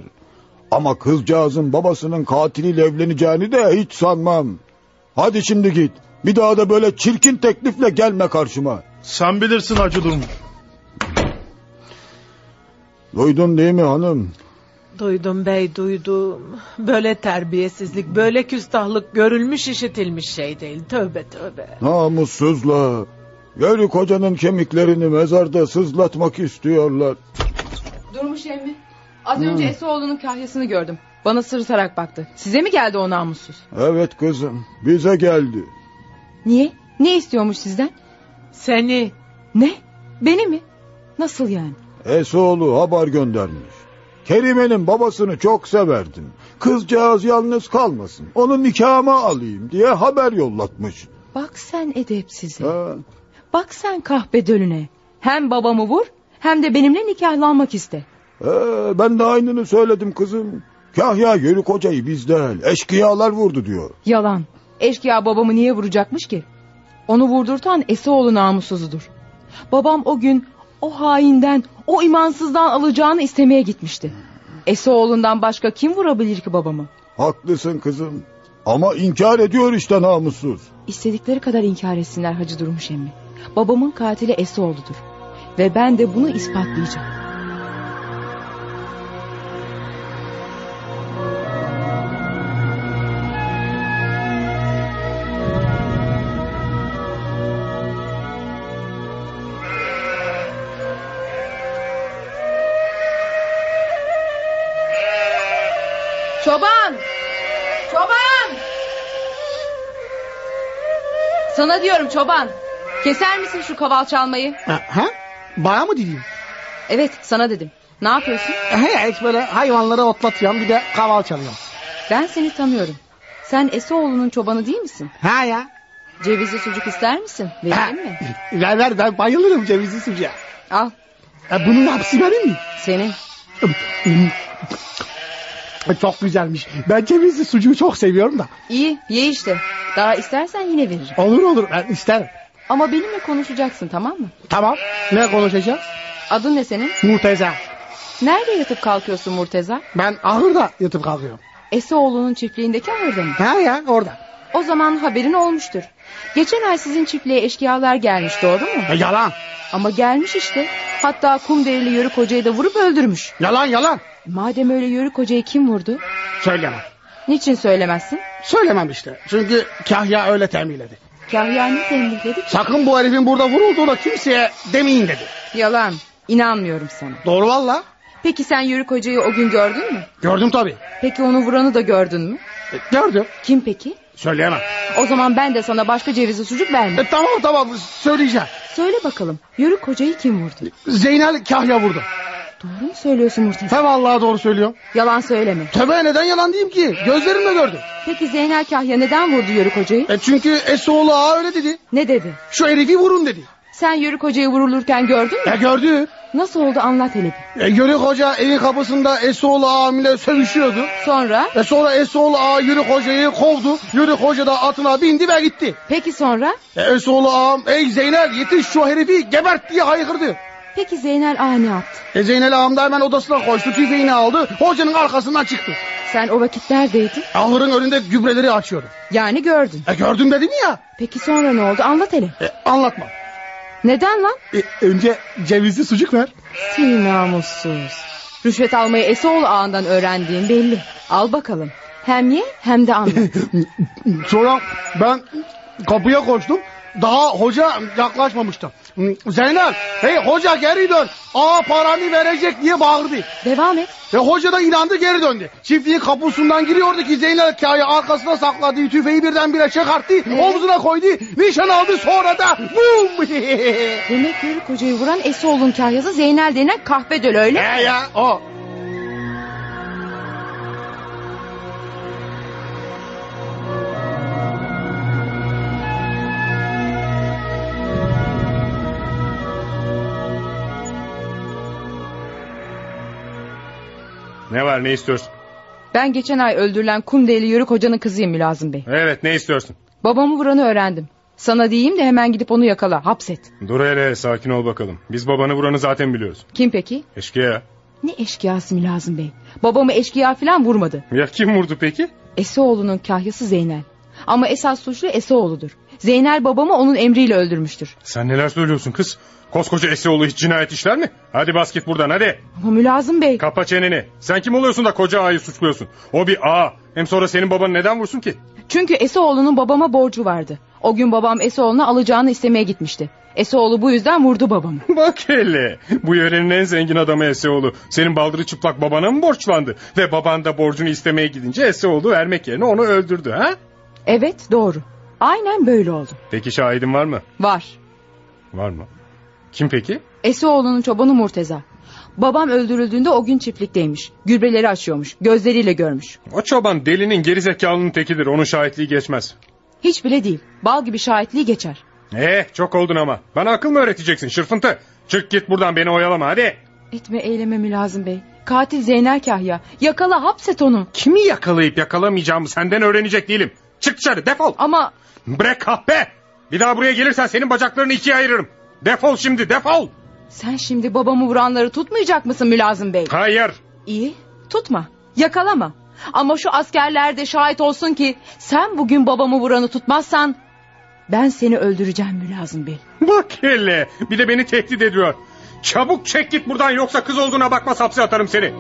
Ama kızcağızın babasının katiliyle evleneceğini de hiç sanmam. Hadi şimdi git. Bir daha da böyle çirkin teklifle gelme karşıma. Sen bilirsin Hacı Durmuş. Duydun değil mi hanım? Duydum bey duydum. Böyle terbiyesizlik, böyle küstahlık görülmüş işitilmiş şey değil. Tövbe tövbe. Namussuzlar. Yörük kocanın kemiklerini mezarda sızlatmak istiyorlar. Durmuş emmi. Az önce Esoğlu'nun kahyasını gördüm. Bana sırıtarak baktı. Size mi geldi o namussuz? Evet kızım bize geldi. Niye? Ne istiyormuş sizden? Seni Ne? Beni mi? Nasıl yani? Esoğlu haber göndermiş. Kerime'nin babasını çok severdim. Kızcağız yalnız kalmasın. Onun nikahıma alayım diye haber yollatmış. Bak sen edepsize. Ha, Bak sen kahpe dölüne. Hem babamı vur hem de benimle nikahlanmak iste. ee, ben de aynını söyledim kızım. Kahya yörük hocayı bizden eşkıyalar vurdu diyor. Yalan. Eşkıya babamı niye vuracakmış ki? Onu vurdurtan Esoğlu namussuzudur. Babam o gün o hainden, o imansızdan alacağını istemeye gitmişti. Esoğlu'ndan başka kim vurabilir ki babamı? Haklısın kızım. Ama inkar ediyor işte namussuz. İstedikleri kadar inkar etsinler Hacı Durmuş emmi. Babamın katili Esoğlu'dur. Ve ben de bunu ispatlayacağım. Sana diyorum çoban. Keser misin şu kaval çalmayı? Ha? ha? Bana mı diyeyim? Evet sana dedim. Ne yapıyorsun? He, böyle hayvanları otlatıyorum bir de kaval çalıyorum. Ben seni tanıyorum. Sen Esoğlu'nun çobanı değil misin? Ha ya. Cevizli sucuk ister misin? Vereyim mi? ver ver ben bayılırım cevizli sucuğa. Al Ha, bunun hapsi benim mi? senin. Çok güzelmiş. Ben cevizli sucuğu çok seviyorum da. İyi ye işte. Daha istersen yine veririm. Olur olur ben isterim. Ama benimle konuşacaksın tamam mı? Tamam. Ne konuşacağız? Adın ne senin? Murteza. Nerede yatıp kalkıyorsun Murteza? Ben ahırda yatıp kalkıyorum. Esoğlu'nun çiftliğindeki ahırda mı? Ha ya orada. O zaman haberin olmuştur. Geçen ay sizin çiftliğe eşkıyalar gelmiş doğru mu? E, yalan. Ama gelmiş işte. Hatta kum derili yörük hocayı da vurup öldürmüş. Yalan yalan. Madem öyle yörük hocayı kim vurdu? Söylemem. Niçin söylemezsin? Söylemem işte. Çünkü Kahya öyle tembihledi. Kahya ne tembihledi ki? Sakın bu herifin burada vurulduğunu kimseye demeyin dedi. Yalan. İnanmıyorum sana. Doğru valla. Peki sen yörük hocayı o gün gördün mü? Gördüm tabii. Peki onu vuranı da gördün mü? E, gördüm. Kim peki? Söyleyemem. O zaman ben de sana başka cevizli sucuk vermem. E, tamam tamam söyleyeceğim. Söyle bakalım yörük hocayı kim vurdu? Zeynel Kahya vurdu. Doğru mu söylüyorsun Murtaza? He vallahi doğru söylüyorum. Yalan söyleme. Tövbe neden yalan diyeyim ki? Gözlerimle gördüm. Peki Zeynel Kahya neden vurdu yörük hocayı? E çünkü Esoğlu ağa öyle dedi. Ne dedi? Şu herifi vurun dedi. Sen yörük hocayı vurulurken gördün mü? E gördü. Nasıl oldu anlat hele bir. E Yörük Hoca evin kapısında Esoğlu ağam ile sövüşüyordu. Sonra? E sonra Esoğlu ağa Yörük Hoca'yı kovdu. Yörük Hoca da atına bindi ve gitti. Peki sonra? E Esoğlu ağam ey Zeynel yetiş şu herifi gebert diye haykırdı. Peki Zeynel ağa ne yaptı? E Zeynel ağam da hemen odasına koştu tüfeğini aldı. Hocanın arkasından çıktı. Sen o vakit neredeydin? Ahırın önünde gübreleri açıyordu. Yani gördün. E gördüm dedim ya. Peki sonra ne oldu anlat hele. E, anlatma. Neden lan? E, önce cevizli sucuk ver. Seni namussuz. Rüşvet almayı Esoğlu ağından öğrendiğin belli. Al bakalım. Hem ye hem de anlat. Sonra ben kapıya koştum. Daha hoca yaklaşmamıştı. Zeynel hey hoca geri dön. Aa paranı verecek diye bağırdı. Devam et. Ve hoca da inandı geri döndü. Çiftliğin kapısından giriyordu ki Zeynel kaya arkasına sakladığı tüfeği birdenbire çıkarttı. Omzuna koydu. Nişan aldı sonra da bum. Demek yörük hocayı vuran Esoğlu'nun kahyası Zeynel denen kahvedöl öyle? He ya o. Ne var ne istiyorsun? Ben geçen ay öldürülen Kumdeli Yörük Hoca'nın kızıyım Mülazım Bey. Evet ne istiyorsun? Babamı vuranı öğrendim. Sana diyeyim de hemen gidip onu yakala, hapset. Dur hele sakin ol bakalım. Biz babanı vuranı zaten biliyoruz. Kim peki? Eşkıya. Ne eşkıyası Mülazım Bey? Babamı eşkıya falan vurmadı. Ya kim vurdu peki? Esoğlu'nun kahyası Zeynel. Ama esas suçlu Esoğlu'dur. Zeynel babamı onun emriyle öldürmüştür. Sen neler söylüyorsun kız? Koskoca Esioğlu hiç cinayet işler mi? Hadi bas git buradan hadi. Ama Mülazım Bey... Kapa çeneni. Sen kim oluyorsun da koca ağayı suçluyorsun? O bir ağa. Hem sonra senin babanı neden vursun ki? Çünkü Esoğlu'nun babama borcu vardı. O gün babam Esoğlu'na alacağını istemeye gitmişti. Esoğlu bu yüzden vurdu babamı. Bak hele. Bu yörenin en zengin adamı Eseoğlu. Senin baldırı çıplak babana mı borçlandı? Ve baban da borcunu istemeye gidince Eseoğlu vermek yerine onu öldürdü ha? Evet doğru. Aynen böyle oldu. Peki şahidin var mı? Var. Var mı? Kim peki? Esoğlu'nun çobanı Murteza. Babam öldürüldüğünde o gün çiftlikteymiş. Gübreleri açıyormuş. Gözleriyle görmüş. O çoban delinin gerizekalının tekidir. Onun şahitliği geçmez. Hiç bile değil. Bal gibi şahitliği geçer. Eh çok oldun ama. Bana akıl mı öğreteceksin şırfıntı? Çık git buradan beni oyalama hadi. Etme eyleme Mülazım Bey. Katil Zeynel Kahya. Yakala hapset onu. Kimi yakalayıp yakalamayacağımı senden öğrenecek değilim. Çık dışarı defol. Ama Bırak kahpe. Bir daha buraya gelirsen senin bacaklarını ikiye ayırırım. Defol şimdi defol. sen şimdi babamı vuranları tutmayacak mısın Mülazım Bey? Hayır. İyi tutma. Yakalama. Ama şu askerler de şahit olsun ki sen bugün babamı vuranı tutmazsan ben seni öldüreceğim Mülazım Bey. Bak hele. Bir de beni tehdit ediyor. Çabuk çek git buradan yoksa kız olduğuna bakmaz hapse atarım seni.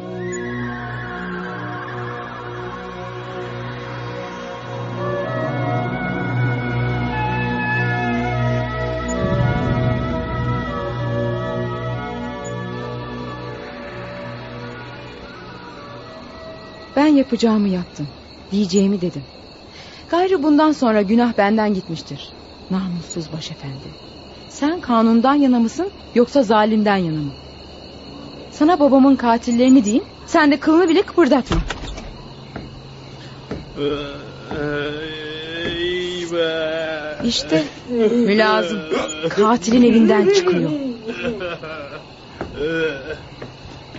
Ben yapacağımı yaptım. Diyeceğimi dedim. Gayrı bundan sonra günah benden gitmiştir. Namussuz başefendi. Sen kanundan yana mısın yoksa zalimden yana mı? Sana babamın katillerini diyeyim. Sen de kılını bile kıpırdatma. İşte mülazım. Katilin evinden çıkıyor.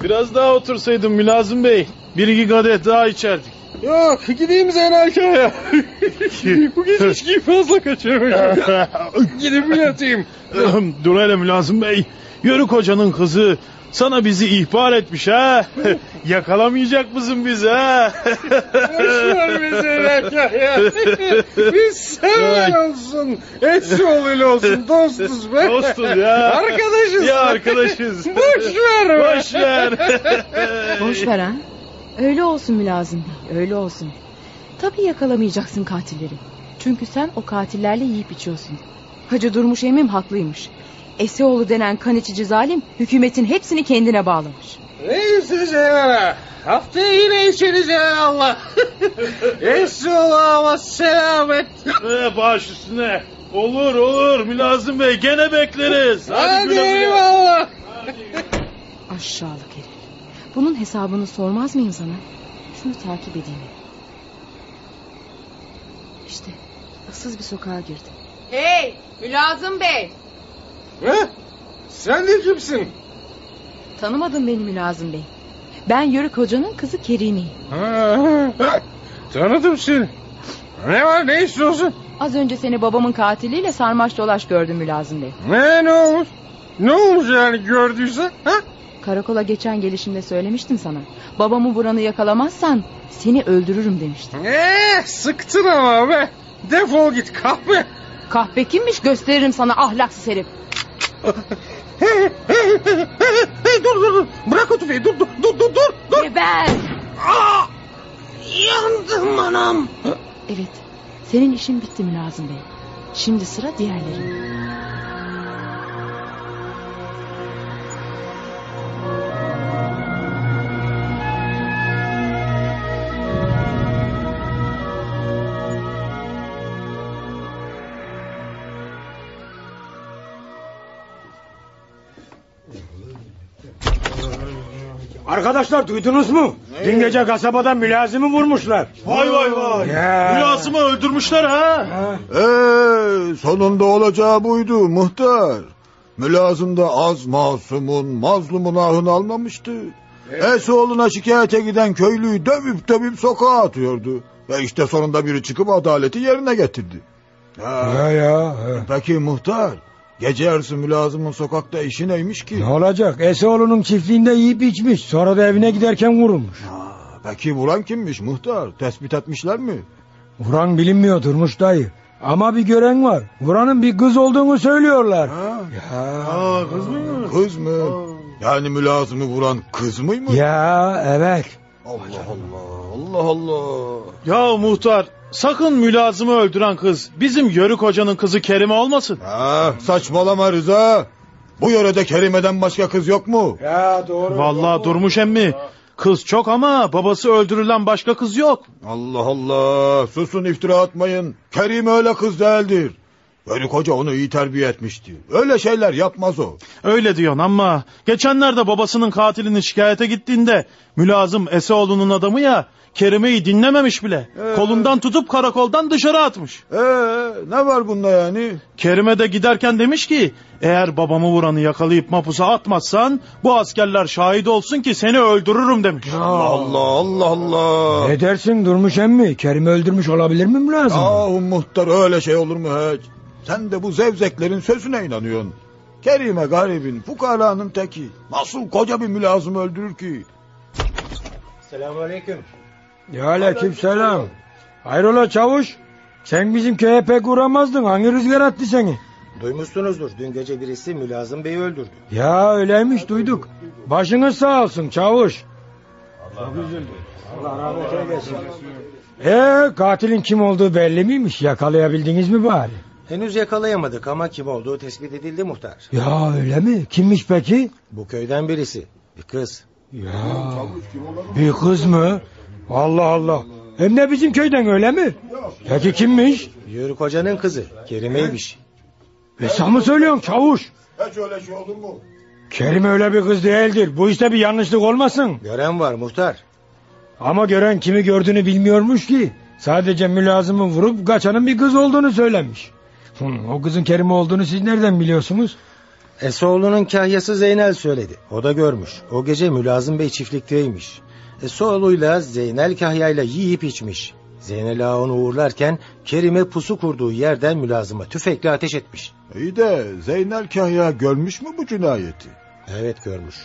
Biraz daha otursaydım Mülazım Bey. Bir iki kadeh daha içerdik. Yok gideyim Zeynel Kaya. Bu gece içkiyi fazla kaçırmışım. Gidip yatayım? Dur hele Mülazım Bey. Yörük hocanın kızı sana bizi ihbar etmiş ha. Yakalamayacak mısın bizi ha? Boşver be Zeynel Kaya. Biz sever olsun. Eşoğluyla olsun dostuz be. Dostuz ya. Arkadaşız. Ya arkadaşız. Boşver be. Boş ver. Boş ver ha. Öyle olsun mülazım bey, öyle olsun. Tabii yakalamayacaksın katilleri. Çünkü sen o katillerle yiyip içiyorsun. Hacı Durmuş emmim haklıymış. Eseoğlu denen kan içici zalim hükümetin hepsini kendine bağlamış. Neyse Zeynel Haftaya yine içeriz ya Allah. Eşoğlu selamet. Ee, baş üstüne. Olur olur Mülazım Bey gene bekleriz. Hadi güle güle. eyvallah. Aşağılık herif. Bunun hesabını sormaz mıyım sana? Şunu takip edeyim. İşte ıssız bir sokağa girdi. Hey Mülazım Bey. He? Sen de kimsin? Tanımadın beni Mülazım Bey. Ben Yörük Hoca'nın kızı Kerimi'yim. Ha, Tanıdım seni. Ne var ne istiyorsun? Az önce seni babamın katiliyle sarmaş dolaş gördüm Mülazım Bey. Ne ne olmuş? Ne olmuş yani gördüyse? Ha? Karakola geçen gelişimde söylemiştim sana. Babamı vuranı yakalamazsan seni öldürürüm demiştim. Eee sıktın ama be. Defol git kahpe. Kahpe kimmiş gösteririm sana ahlaksız herif. Hey, hey, hey, hey, hey, dur dur dur. Bırak o tüfeği dur dur dur dur dur. dur. Geber. Aa, yandım anam. Evet senin işin bitti Mülazım Bey. Şimdi sıra diğerlerinde. Arkadaşlar duydunuz mu? Dün gece kasabada mülazimi vurmuşlar. Vay vay vay. Ya. Mülazımı öldürmüşler ha. Ee, sonunda olacağı buydu muhtar. Mülazım da az masumun, mazlumun ahını almamıştı. Esoğlu'na şikayete giden köylüyü dövüp dövüp sokağa atıyordu. Ve işte sonunda biri çıkıp adaleti yerine getirdi. Ha, Ya ya. Peki muhtar, gece yarısı mülazımın sokakta işi neymiş ki? Ne olacak? Eseoğlu'nun çiftliğinde yiyip içmiş. Sonra da evine giderken vurulmuş. Ha, peki vuran kimmiş muhtar? Tespit etmişler mi? Vuran bilinmiyor Durmuş dayı. Ama bir gören var. Vuranın bir kız olduğunu söylüyorlar. Ha? Ya. Aa, kız mı? Kız mı? Yani mülazımı vuran kız mıymış? Ya evet. Allah Allah, Allah Allah. Ya muhtar sakın mülazımı öldüren kız bizim Yörük hocanın kızı Kerime olmasın. Ha, saçmalama Rıza. Bu yörede Kerime'den başka kız yok mu? Ya doğru. Vallahi durmuş emmi. Kız çok ama babası öldürülen başka kız yok. Allah Allah. Susun iftira atmayın. Kerime öyle kız değildir. Yörük Hoca onu iyi terbiye etmişti. Öyle şeyler yapmaz o. Öyle diyorsun ama geçenlerde babasının katilini şikayete gittiğinde mülazım Eseoğlu'nun adamı ya Kerime'yi dinlememiş bile. Ee? Kolundan tutup karakoldan dışarı atmış. Ee, ne var bunda yani? Kerime de giderken demiş ki eğer babamı vuranı yakalayıp mapusa atmazsan bu askerler şahit olsun ki seni öldürürüm demiş. Allah Allah Allah. Ne dersin Durmuş emmi? Kerim'i öldürmüş olabilir mi lazım? Yahu muhtar öyle şey olur mu hiç? Sen de bu zevzeklerin sözüne inanıyorsun. Kerime garibin, fukaranın teki. Nasıl koca bir mülazım öldürür ki? Selamünaleyküm. Ya aleyküm selam. Hayrola çavuş? Sen bizim köye pek uğramazdın. Hangi rüzgar attı seni? Duymuşsunuzdur. Dün gece birisi Mülazım Bey'i öldürdü. Ya öyleymiş duyduk. Başınız sağ olsun çavuş. Allah rahmet eylesin. Ee, katilin kim olduğu belli miymiş? Yakalayabildiniz mi bari? Henüz yakalayamadık ama kim olduğu tespit edildi muhtar. Ya öyle mi? Kimmiş peki? Bu köyden birisi. Bir kız. Ya bir kız mı? Allah Allah. Hem de bizim köyden öyle mi? Peki kimmiş? Yörük hocanın kızı Kerime'ymiş. E sen mi söylüyorsun çavuş? Hiç öyle şey olur mu? Kerim öyle bir kız değildir. Bu işte bir yanlışlık olmasın. Gören var muhtar. Ama gören kimi gördüğünü bilmiyormuş ki. Sadece mülazımın vurup kaçanın bir kız olduğunu söylemiş. O kızın Kerim olduğunu siz nereden biliyorsunuz? Esoğlu'nun kahyası Zeynel söyledi. O da görmüş. O gece Mülazım Bey çiftlikteymiş. Esoğlu'yla Zeynel kahyayla yiyip içmiş. Zeynel Ağa onu uğurlarken Kerim'e pusu kurduğu yerden Mülazım'a tüfekle ateş etmiş. İyi de Zeynel Kahya görmüş mü bu cinayeti? Evet görmüş.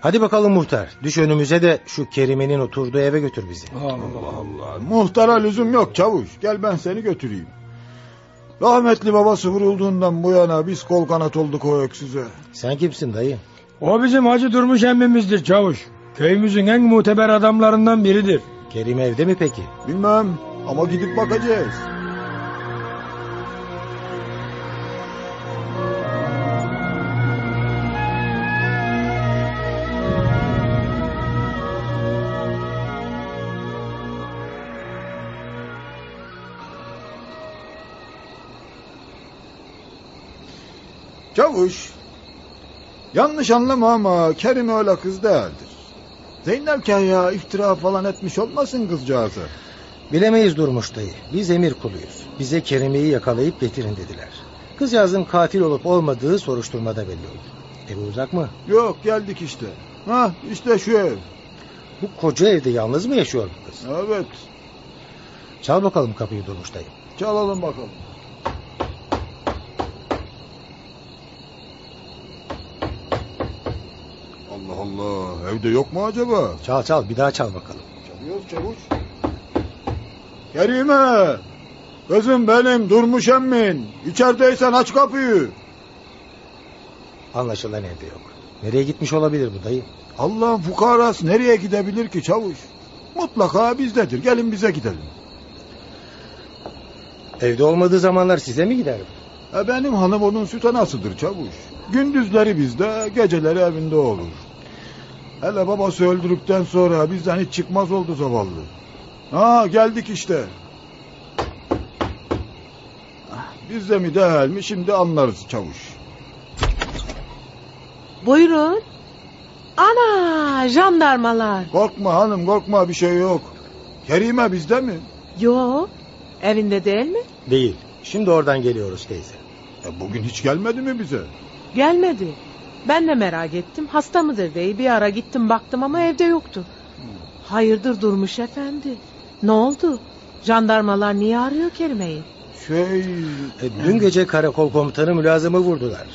Hadi bakalım muhtar. Düş önümüze de şu Kerime'nin oturduğu eve götür bizi. Allah Allah. Muhtara lüzum yok çavuş. Gel ben seni götüreyim. Rahmetli babası vurulduğundan bu yana biz kol kanat olduk o öksüze. Sen kimsin dayı? O bizim Hacı Durmuş emmimizdir çavuş. Köyümüzün en muteber adamlarından biridir. Kerim evde mi peki? Bilmem ama gidip bakacağız. Çavuş, yanlış anlama ama Kerim öyle kız değildir. Zeynel Kahya iftira falan etmiş olmasın kızcağızı. Bilemeyiz Durmuş dayı. Biz emir kuluyuz. Bize Kerime'yi yakalayıp getirin dediler. Kızcağızın katil olup olmadığı soruşturmada belli oldu. Evi uzak mı? Yok geldik işte. Ha işte şu ev. Bu koca evde yalnız mı yaşıyor bu kız? Evet Çal bakalım kapıyı Durmuş dayı. çalalım bakalım. Allah evde yok mu acaba? Çal çal bir daha çal bakalım. Çalıyoruz çavuş. Kerime! Kızım benim Durmuş emmin. İçerideysen aç kapıyı. Anlaşılan evde yok. Nereye gitmiş olabilir bu dayı? Allah'ın fukarası nereye gidebilir ki çavuş? Mutlaka bizdedir. Gelin bize gidelim. Evde olmadığı zamanlar size mi gider? E benim hanım onun süt anasıdır çavuş. Gündüzleri bizde, geceleri evinde olur. Hele babası öldürdükten sonra bizden hiç çıkmaz oldu zavallı. Ha geldik işte. Ah, Bizde mi değil mi şimdi anlarız çavuş. Buyurun. Ana jandarmalar. Korkma hanım korkma bir şey yok. Kerime bizde mi? Yo evinde değil mi? Değil. Şimdi oradan geliyoruz teyze. E bugün hiç gelmedi mi bize? Gelmedi. Ben de merak ettim. Hasta mıdır diye bir ara gittim baktım ama evde yoktu. Hayırdır Durmuş efendi? Ne oldu? Jandarmalar niye arıyor Kerime'yi? Şey... E, dün gece karakol komutanı mülazımı vurdular.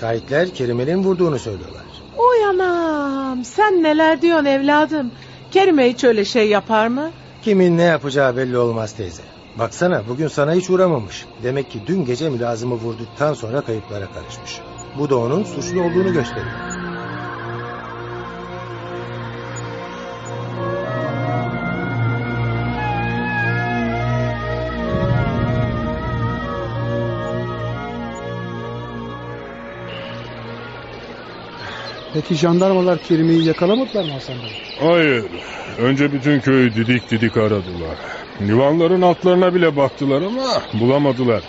Şahitler Kerime'nin vurduğunu söylüyorlar. Oy anam sen neler diyorsun evladım? Kerime hiç öyle şey yapar mı? Kimin ne yapacağı belli olmaz teyze. Baksana bugün sana hiç uğramamış. Demek ki dün gece mülazımı vurduktan sonra kayıplara karışmış. Bu da onun suçlu olduğunu gösteriyor. Peki jandarmalar Kerime'yi yakalamadılar mı Hasan Bey? Hayır. Önce bütün köyü didik didik aradılar. Divanların altlarına bile baktılar ama bulamadılar.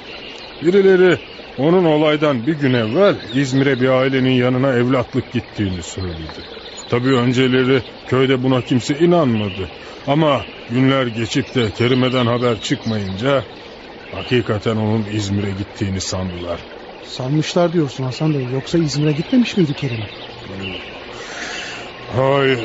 Birileri onun olaydan bir gün evvel İzmir'e bir ailenin yanına evlatlık gittiğini söyledi. Tabii önceleri köyde buna kimse inanmadı. Ama günler geçip de Kerime'den haber çıkmayınca hakikaten onun İzmir'e gittiğini sandılar. Sanmışlar diyorsun Hasan Bey. Yoksa İzmir'e gitmemiş miydi Kerime? Hayır.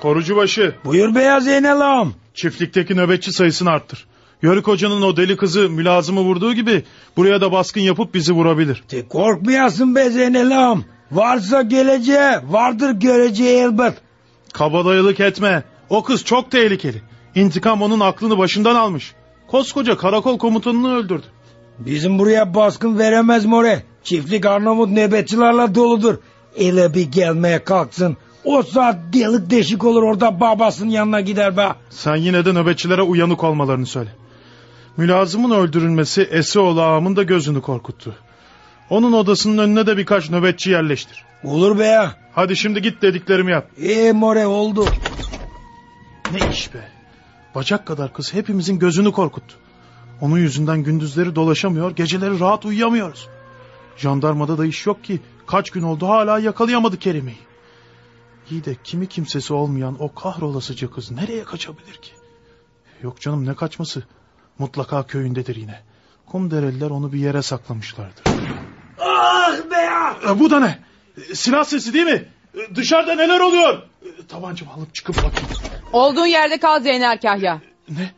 Korucubaşı Buyur beyaz Zeynel ağam. çiftlikteki nöbetçi sayısını arttır. Yörük hocanın o deli kızı mülazımı vurduğu gibi buraya da baskın yapıp bizi vurabilir. De korkmayasın be Zeynel ağam. Varsa geleceği, vardır göreceği elbet. Kabadayılık etme. O kız çok tehlikeli. İntikam onun aklını başından almış. Koskoca karakol komutanını öldürdü. Bizim buraya baskın veremez more. Çiftlik Arnavut nöbetçilerle doludur. Ele bir gelmeye kalksın. O saat delik deşik olur orada babasının yanına gider be. Sen yine de nöbetçilere uyanık olmalarını söyle. Mülazımın öldürülmesi Esioğlu ağamın da gözünü korkuttu. Onun odasının önüne de birkaç nöbetçi yerleştir. Olur be ya. Hadi şimdi git dediklerimi yap. E more oldu. Ne iş be. Bacak kadar kız hepimizin gözünü korkuttu. Onun yüzünden gündüzleri dolaşamıyor, geceleri rahat uyuyamıyoruz. Jandarmada da iş yok ki. Kaç gün oldu hala yakalayamadı Kerime'yi. İyi de kimi kimsesi olmayan o kahrolasıca kız nereye kaçabilir ki? Yok canım ne kaçması. Mutlaka köyündedir yine. Kumdereliler onu bir yere saklamışlardır. Ah be ya. E, bu da ne? Silah sesi değil mi? E, dışarıda neler oluyor? E, tabancamı alıp çıkıp bakayım. Olduğun yerde kal Zeynel Kahya. Ne?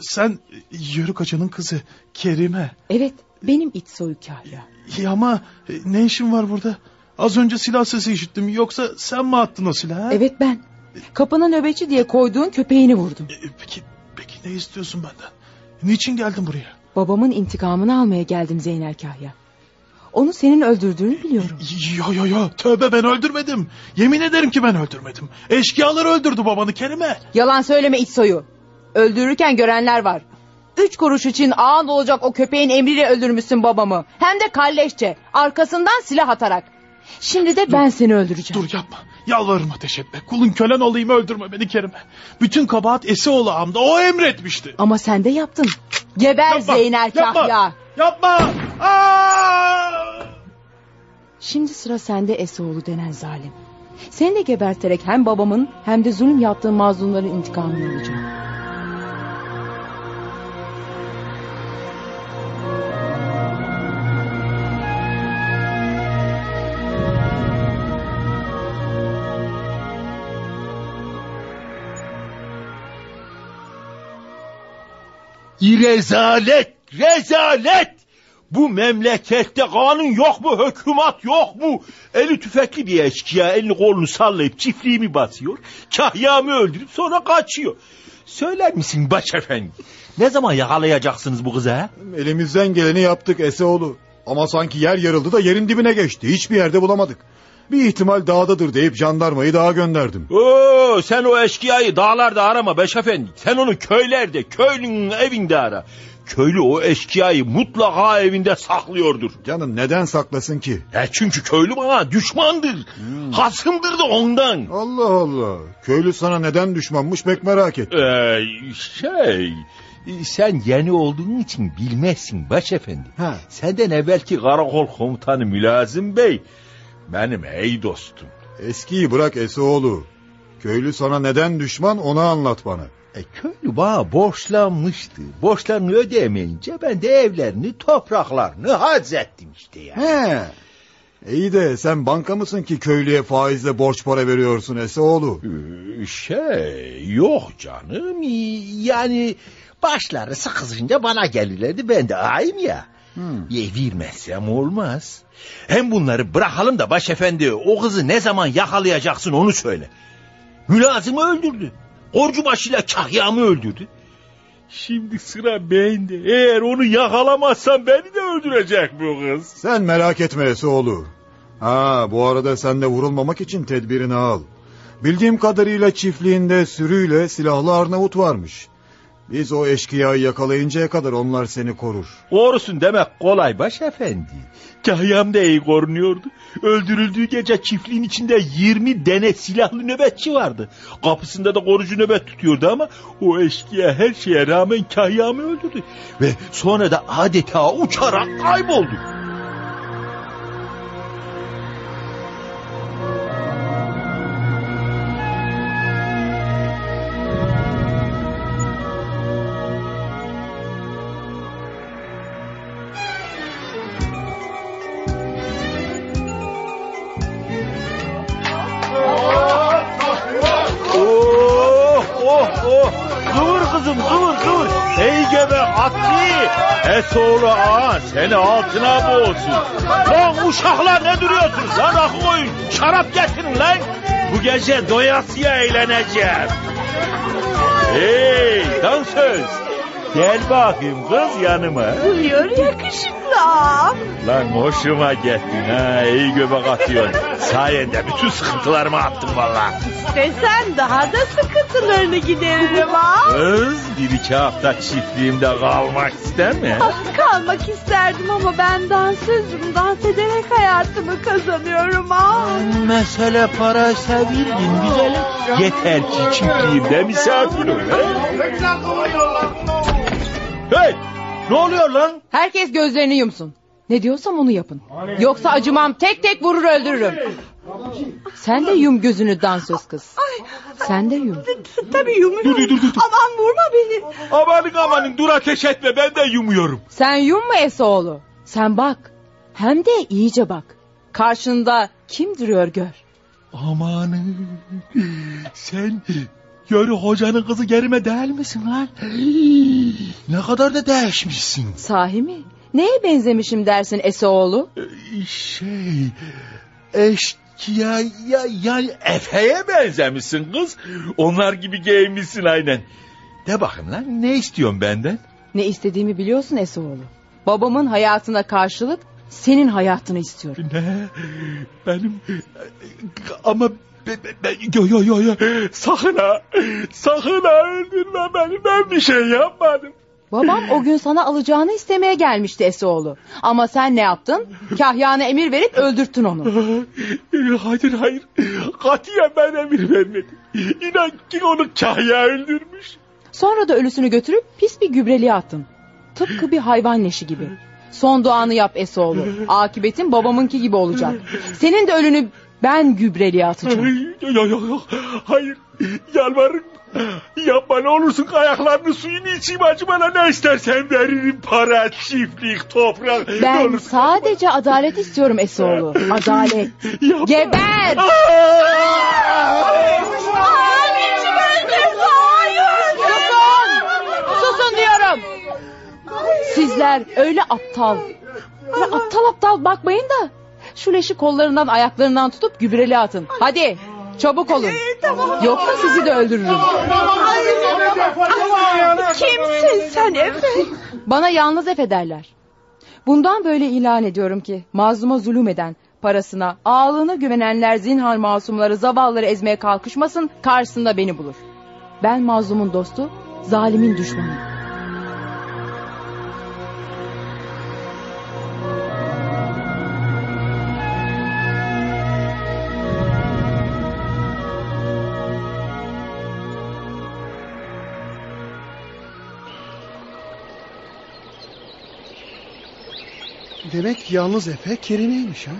Sen Yörük Hoca'nın kızı Kerime. Evet benim iç soyu Kahya. İyi ama ne işin var burada? Az önce silah sesi işittim. Yoksa sen mi attın o silahı? Evet ben. Kapına nöbetçi diye koyduğun köpeğini vurdum. E, Peki, peki ne istiyorsun benden? Niçin geldin buraya? Babamın intikamını almaya geldim Zeynel Kahya. Onu senin öldürdüğünü biliyorum. Yo yo yo tövbe ben öldürmedim. Yemin ederim ki ben öldürmedim. Eşkıyalar öldürdü babanı Kerime. Yalan söyleme iç soyu. Öldürürken görenler var. Üç kuruş için ağın olacak o köpeğin emriyle öldürmüşsün babamı. Hem de kalleşçe. Arkasından silah atarak. Şimdi de ben seni öldüreceğim. Dur yapma. Yalvarırım ateş etme. Kulun kölen olayım öldürme beni Kerime. Bütün kabahat Esioğlu ağamda o emretmişti. Ama sen de yaptın. Geber Yapma, Zeynel yapma. Kahya. Yapma. Aa! Şimdi sıra sende Esoğlu denen zalim. Seni de geberterek hem babamın hem de zulüm yaptığın mazlumların intikamını alacağım. Rezalet, rezalet. Bu memlekette kanun yok mu, hükümet yok mu? Eli tüfekli bir eşkıya elini kolunu sallayıp çiftliğimi basıyor. Kahyamı öldürüp sonra kaçıyor. Söyler misin başefendi? Ne zaman yakalayacaksınız bu kızı? Elimizden geleni yaptık Eseoğlu. Ama sanki yer yarıldı da yerin dibine geçti. Hiçbir yerde bulamadık. Bir ihtimal dağdadır deyip jandarmayı dağa gönderdim. Oo, sen o eşkıyayı dağlarda arama Beşefendi. Sen onu köylerde, köylünün evinde ara. Köylü o eşkıyayı mutlaka evinde saklıyordur. Canım neden saklasın ki? E çünkü köylü bana düşmandır. Hasımdır da ondan. Allah Allah. Köylü sana neden düşmanmış pek merak et. Ee, şey... Sen yeni olduğun için bilmezsin başefendi. Ha. Senden evvelki karakol komutanı Mülazım Bey... ...benim ey dostum. Eskiyi bırak Eseoğlu. Köylü sana neden düşman onu anlat bana. E, köylü bana borçlanmıştı. Borçlarını ödeyemeyince ben de evlerini, topraklarını hazzettim işte ya. He. İyi de sen banka mısın ki köylüye faizle borç para veriyorsun Eseoğlu? Ee, Şey yok canım yani başları sıkışınca bana gelirlerdi ben de ağayım ya. Hmm. E, vermezsem olmaz. Hem bunları bırakalım da başefendi o kızı ne zaman yakalayacaksın onu söyle. Mülazımı öldürdü. Orcu başıyla kahyamı öldürdü. Şimdi sıra bende. Eğer onu yakalamazsam beni de öldürecek bu kız. Sen merak etme Eseoğlu. Ha bu arada sen de vurulmamak için tedbirini al. Bildiğim kadarıyla çiftliğinde sürüyle silahlı Arnavut varmış. Biz o eşkıyayı yakalayıncaya kadar onlar seni korur. Korusun demek kolay başefendi. Kahyam da iyi korunuyordu. Öldürüldüğü gece çiftliğin içinde 20 dene silahlı nöbetçi vardı. Kapısında da korucu nöbet tutuyordu ama o eşkıya her şeye rağmen kahyamı öldürdü. Ve sonra da adeta uçarak kayboldu. Kızım kıvır kıvır. Ey gebe atlı. Esoğlu ağa seni altına boğulsun. Lan uşaklar ne duruyorsunuz lan rakı koyun. Şarap getirin lan. Bu gece doyasıya eğleneceğim. Hey dansöz. Gel bakayım kız yanıma. Buyur yakışıklı ağam. Lan hoşuma gittin ha. iyi göbek atıyorsun. Sayende bütün sıkıntılarımı attım valla. İstesen daha da sıkıntılarını gideririm ağam. Kız bir iki hafta çiftliğimde kalmak ister mi? Kalmak isterdim ama ben dansözüm. Dans ederek hayatımı kazanıyorum ağam. Mesele paraysa bildim güzelim. Yeter ki çiftliğimde misafir ol. Hey! Ne oluyor lan? Herkes gözlerini yumsun. Ne diyorsam onu yapın. Yoksa acımam tek tek vurur öldürürüm. Sen de yum gözünü dansöz kız. Sen de yum. Tabii yumuyorum. Dur, dur, dur. Aman vurma beni. Amanın amanın dur ateş etme ben de yumuyorum. Sen yum mu Esoğlu? Sen bak. Hem de iyice bak. Karşında kim duruyor gör. Amanın sen Yörü hocanın kızı gerime değil misin lan? Ne kadar da değişmişsin. Sahi mi? Neye benzemişim dersin Esoğlu? Şey eşkıya ya, yani Efe'ye benzemişsin kız. Onlar gibi giyinmişsin aynen. De bakayım lan ne istiyorsun benden? Ne istediğimi biliyorsun Esoğlu. Babamın hayatına karşılık senin hayatını istiyorum. Ne? Benim ama yo yo yo yo sakın ha sakın ha öldürme beni ben bir şey yapmadım. Babam o gün sana alacağını istemeye gelmişti Esoğlu. Ama sen ne yaptın? Kahyana emir verip öldürttün onu. Hayır hayır katiyen ben emir vermedim. İnan ki onu kahya öldürmüş. Sonra da ölüsünü götürüp pis bir gübreliğe attın. Tıpkı bir hayvan leşi gibi. Son duanı yap Esoğlu. Akıbetin babamınki gibi olacak. Senin de ölünü ben gübreliğe atacağım. Yok yok yok hayır yalvarırım. Yapma ne olursun ayaklarını suyunu içeyim acı bana ne istersen veririm para, çiftlik, toprak. Ben olursun. sadece adalet istiyorum Esoğlu. Adalet. Yapma. Geber! Susun diyorum. Sizler öyle aptal. Öyle aptal aptal bakmayın da. Şu leşi kollarından ayaklarından tutup gübreli atın. Hadi çabuk olun. Yoksa sizi de öldürürüm. Kimsin sen Efe? Bana yalnız Efe derler. Bundan böyle ilan ediyorum ki mazluma zulüm eden, parasına, ağlığına güvenenler zinhar masumları, zavalları ezmeye kalkışmasın, karşısında beni bulur. Ben mazlumun dostu, zalimin düşmanı. Demek yalnız Efe Kerime'ymiş ha.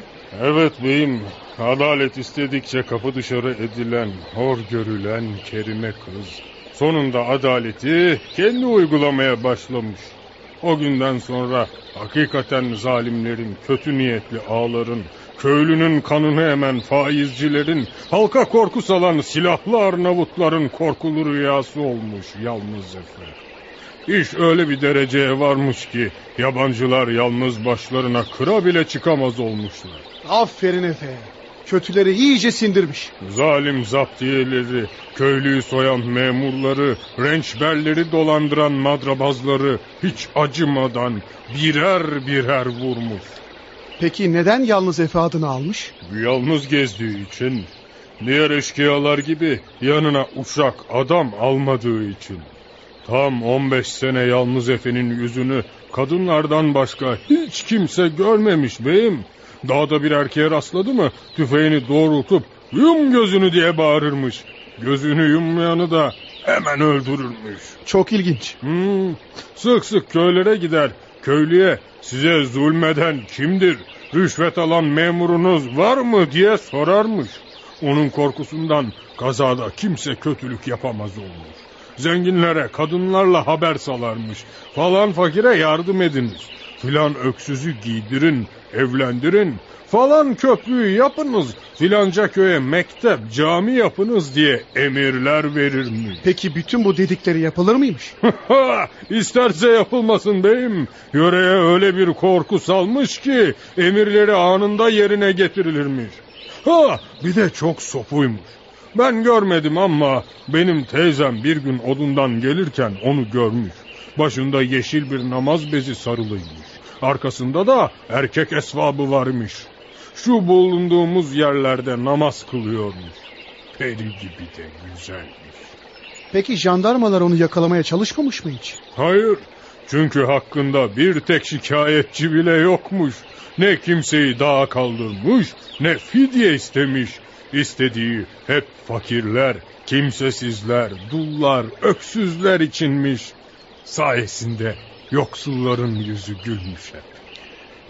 Evet beyim. Adalet istedikçe kapı dışarı edilen, hor görülen kerime kız. Sonunda adaleti kendi uygulamaya başlamış. O günden sonra hakikaten zalimlerin, kötü niyetli ağların, köylünün kanını emen faizcilerin, halka korku salan silahlı Arnavutların korkulu rüyası olmuş yalnız Efe. İş öyle bir dereceye varmış ki yabancılar yalnız başlarına kıra bile çıkamaz olmuşlar. Aferin Efe. Kötüleri iyice sindirmiş. Zalim zaptiyeleri, köylüyü soyan memurları, rençberleri dolandıran madrabazları hiç acımadan birer birer vurmuş. Peki neden yalnız Efe adını almış? Yalnız gezdiği için, diğer eşkıyalar gibi yanına uşak adam almadığı için. Tam 15 sene yalnız Efe'nin yüzünü kadınlardan başka hiç kimse görmemiş beyim. Dağda bir erkeğe rastladı mı tüfeğini doğrultup yum gözünü diye bağırırmış. Gözünü yummayanı da hemen öldürürmüş. Çok ilginç. Hmm, sık sık köylere gider. Köylüye size zulmeden kimdir? Rüşvet alan memurunuz var mı diye sorarmış. Onun korkusundan kazada kimse kötülük yapamaz olmuş. Zenginlere kadınlarla haber salarmış. Falan fakire yardım ediniz. Filan öksüzü giydirin, evlendirin. Falan köprüyü yapınız. Filanca köye mektep, cami yapınız diye emirler verirmiş. Peki bütün bu dedikleri yapılır mıymış? İsterse yapılmasın beyim. Yöreye öyle bir korku salmış ki emirleri anında yerine getirilirmiş. Ha, bir de çok sopuymuş. Ben görmedim ama benim teyzem bir gün odundan gelirken onu görmüş. Başında yeşil bir namaz bezi sarılıymış. Arkasında da erkek esvabı varmış. Şu bulunduğumuz yerlerde namaz kılıyormuş. Peri gibi de güzelmiş. Peki jandarmalar onu yakalamaya çalışmamış mı hiç? Hayır. Çünkü hakkında bir tek şikayetçi bile yokmuş. Ne kimseyi dağa kaldırmış, ne fidye istemiş. İstediği hep fakirler, kimsesizler, dullar, öksüzler içinmiş. Sayesinde yoksulların yüzü gülmüş hep.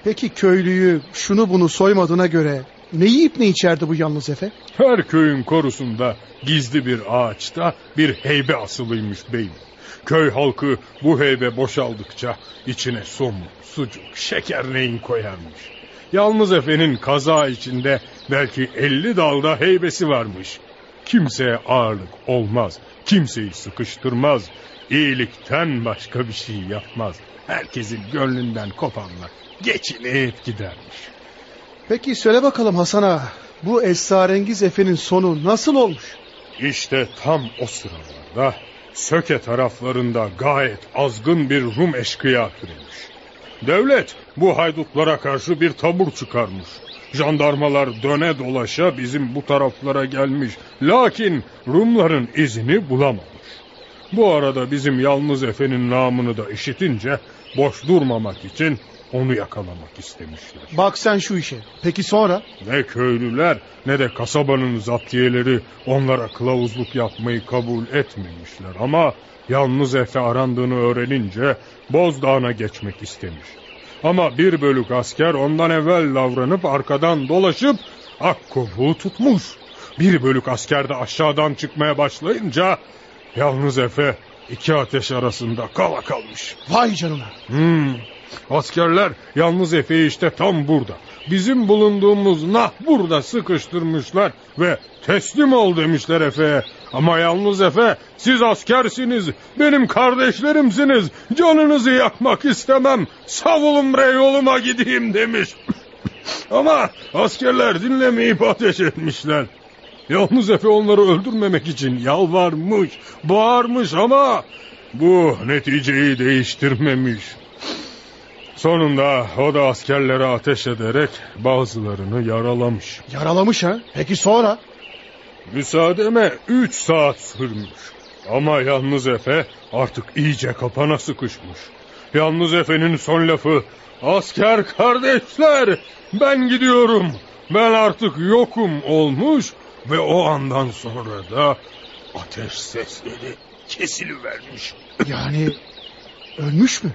Peki köylüyü şunu bunu soymadığına göre ne yiyip ne içerdi bu yalnız Efe? Her köyün korusunda gizli bir ağaçta bir heybe asılıymış beyim. Köy halkı bu heybe boşaldıkça içine somun, sucuk, şeker neyin koyarmış. Yalnız efenin kaza içinde belki elli dalda heybesi varmış. Kimseye ağırlık olmaz, kimseyi sıkıştırmaz, iyilikten başka bir şey yapmaz. Herkesin gönlünden kopanlar geçinip gidermiş. Peki söyle bakalım Hasan ağa, bu esrarengiz Efe'nin sonu nasıl olmuş? İşte tam o sıralarda Söke taraflarında gayet azgın bir Rum eşkıya türemiş. Devlet bu haydutlara karşı bir tabur çıkarmış. Jandarmalar döne dolaşa bizim bu taraflara gelmiş. Lakin Rumların izini bulamamış. Bu arada bizim yalnız efenin namını da işitince boş durmamak için onu yakalamak istemişler. Bak sen şu işe. Peki sonra? Ne köylüler ne de kasabanın zaptiyeleri onlara kılavuzluk yapmayı kabul etmemişler. Ama yalnız Efe arandığını öğrenince Bozdağ'a geçmek istemiş. Ama bir bölük asker ondan evvel davranıp arkadan dolaşıp Akkovuğu tutmuş. Bir bölük asker de aşağıdan çıkmaya başlayınca yalnız Efe iki ateş arasında kala kalmış. Vay canına. Hmm, Askerler yalnız Efe'yi işte tam burada. Bizim bulunduğumuz nah burada sıkıştırmışlar ve teslim ol demişler Efe'ye. Ama yalnız Efe siz askersiniz, benim kardeşlerimsiniz, canınızı yakmak istemem, savulun bre yoluma gideyim demiş. Ama askerler dinlemeyip ateş etmişler. Yalnız Efe onları öldürmemek için yalvarmış, bağırmış ama bu neticeyi değiştirmemiş. Sonunda o da askerlere ateş ederek bazılarını yaralamış. Yaralamış ha? Peki sonra? Müsaademe üç saat sürmüş. Ama yalnız Efe artık iyice kapana sıkışmış. Yalnız Efe'nin son lafı asker kardeşler ben gidiyorum ben artık yokum olmuş ve o andan sonra da ateş sesleri kesilivermiş. Yani ölmüş mü?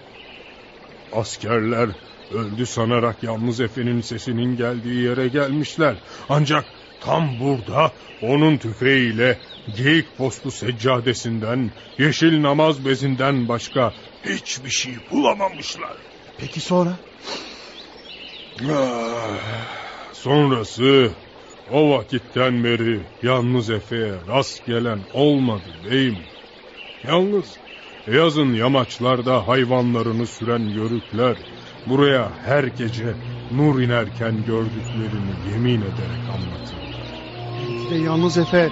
Askerler öldü sanarak yalnız Efe'nin sesinin geldiği yere gelmişler. Ancak tam burada onun tüfeğiyle geyik postu seccadesinden, yeşil namaz bezinden başka hiçbir şey bulamamışlar. Peki sonra? Ah, sonrası o vakitten beri yalnız Efe'ye rast gelen olmadı beyim. Yalnız Yazın yamaçlarda hayvanlarını süren yörükler buraya her gece nur inerken gördüklerini yemin ederek anlatırlar. Belki de yalnız Efe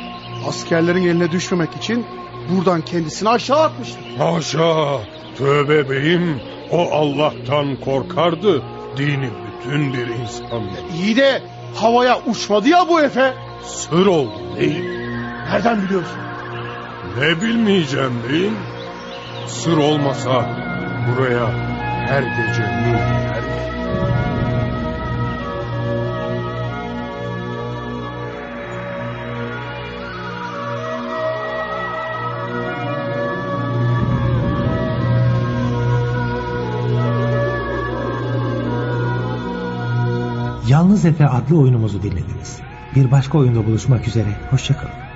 askerlerin eline düşmemek için buradan kendisini aşağı atmıştır. Haşa! Tövbe beyim o Allah'tan korkardı. Dini bütün bir insan. İyi de havaya uçmadı ya bu Efe. Sır oldu beyim. Nereden biliyorsun? Ne bilmeyeceğim beyim. Sır olmasa buraya her gece nur iner. Yalnız Efe adlı oyunumuzu dinlediniz. Bir başka oyunda buluşmak üzere, hoşçakalın.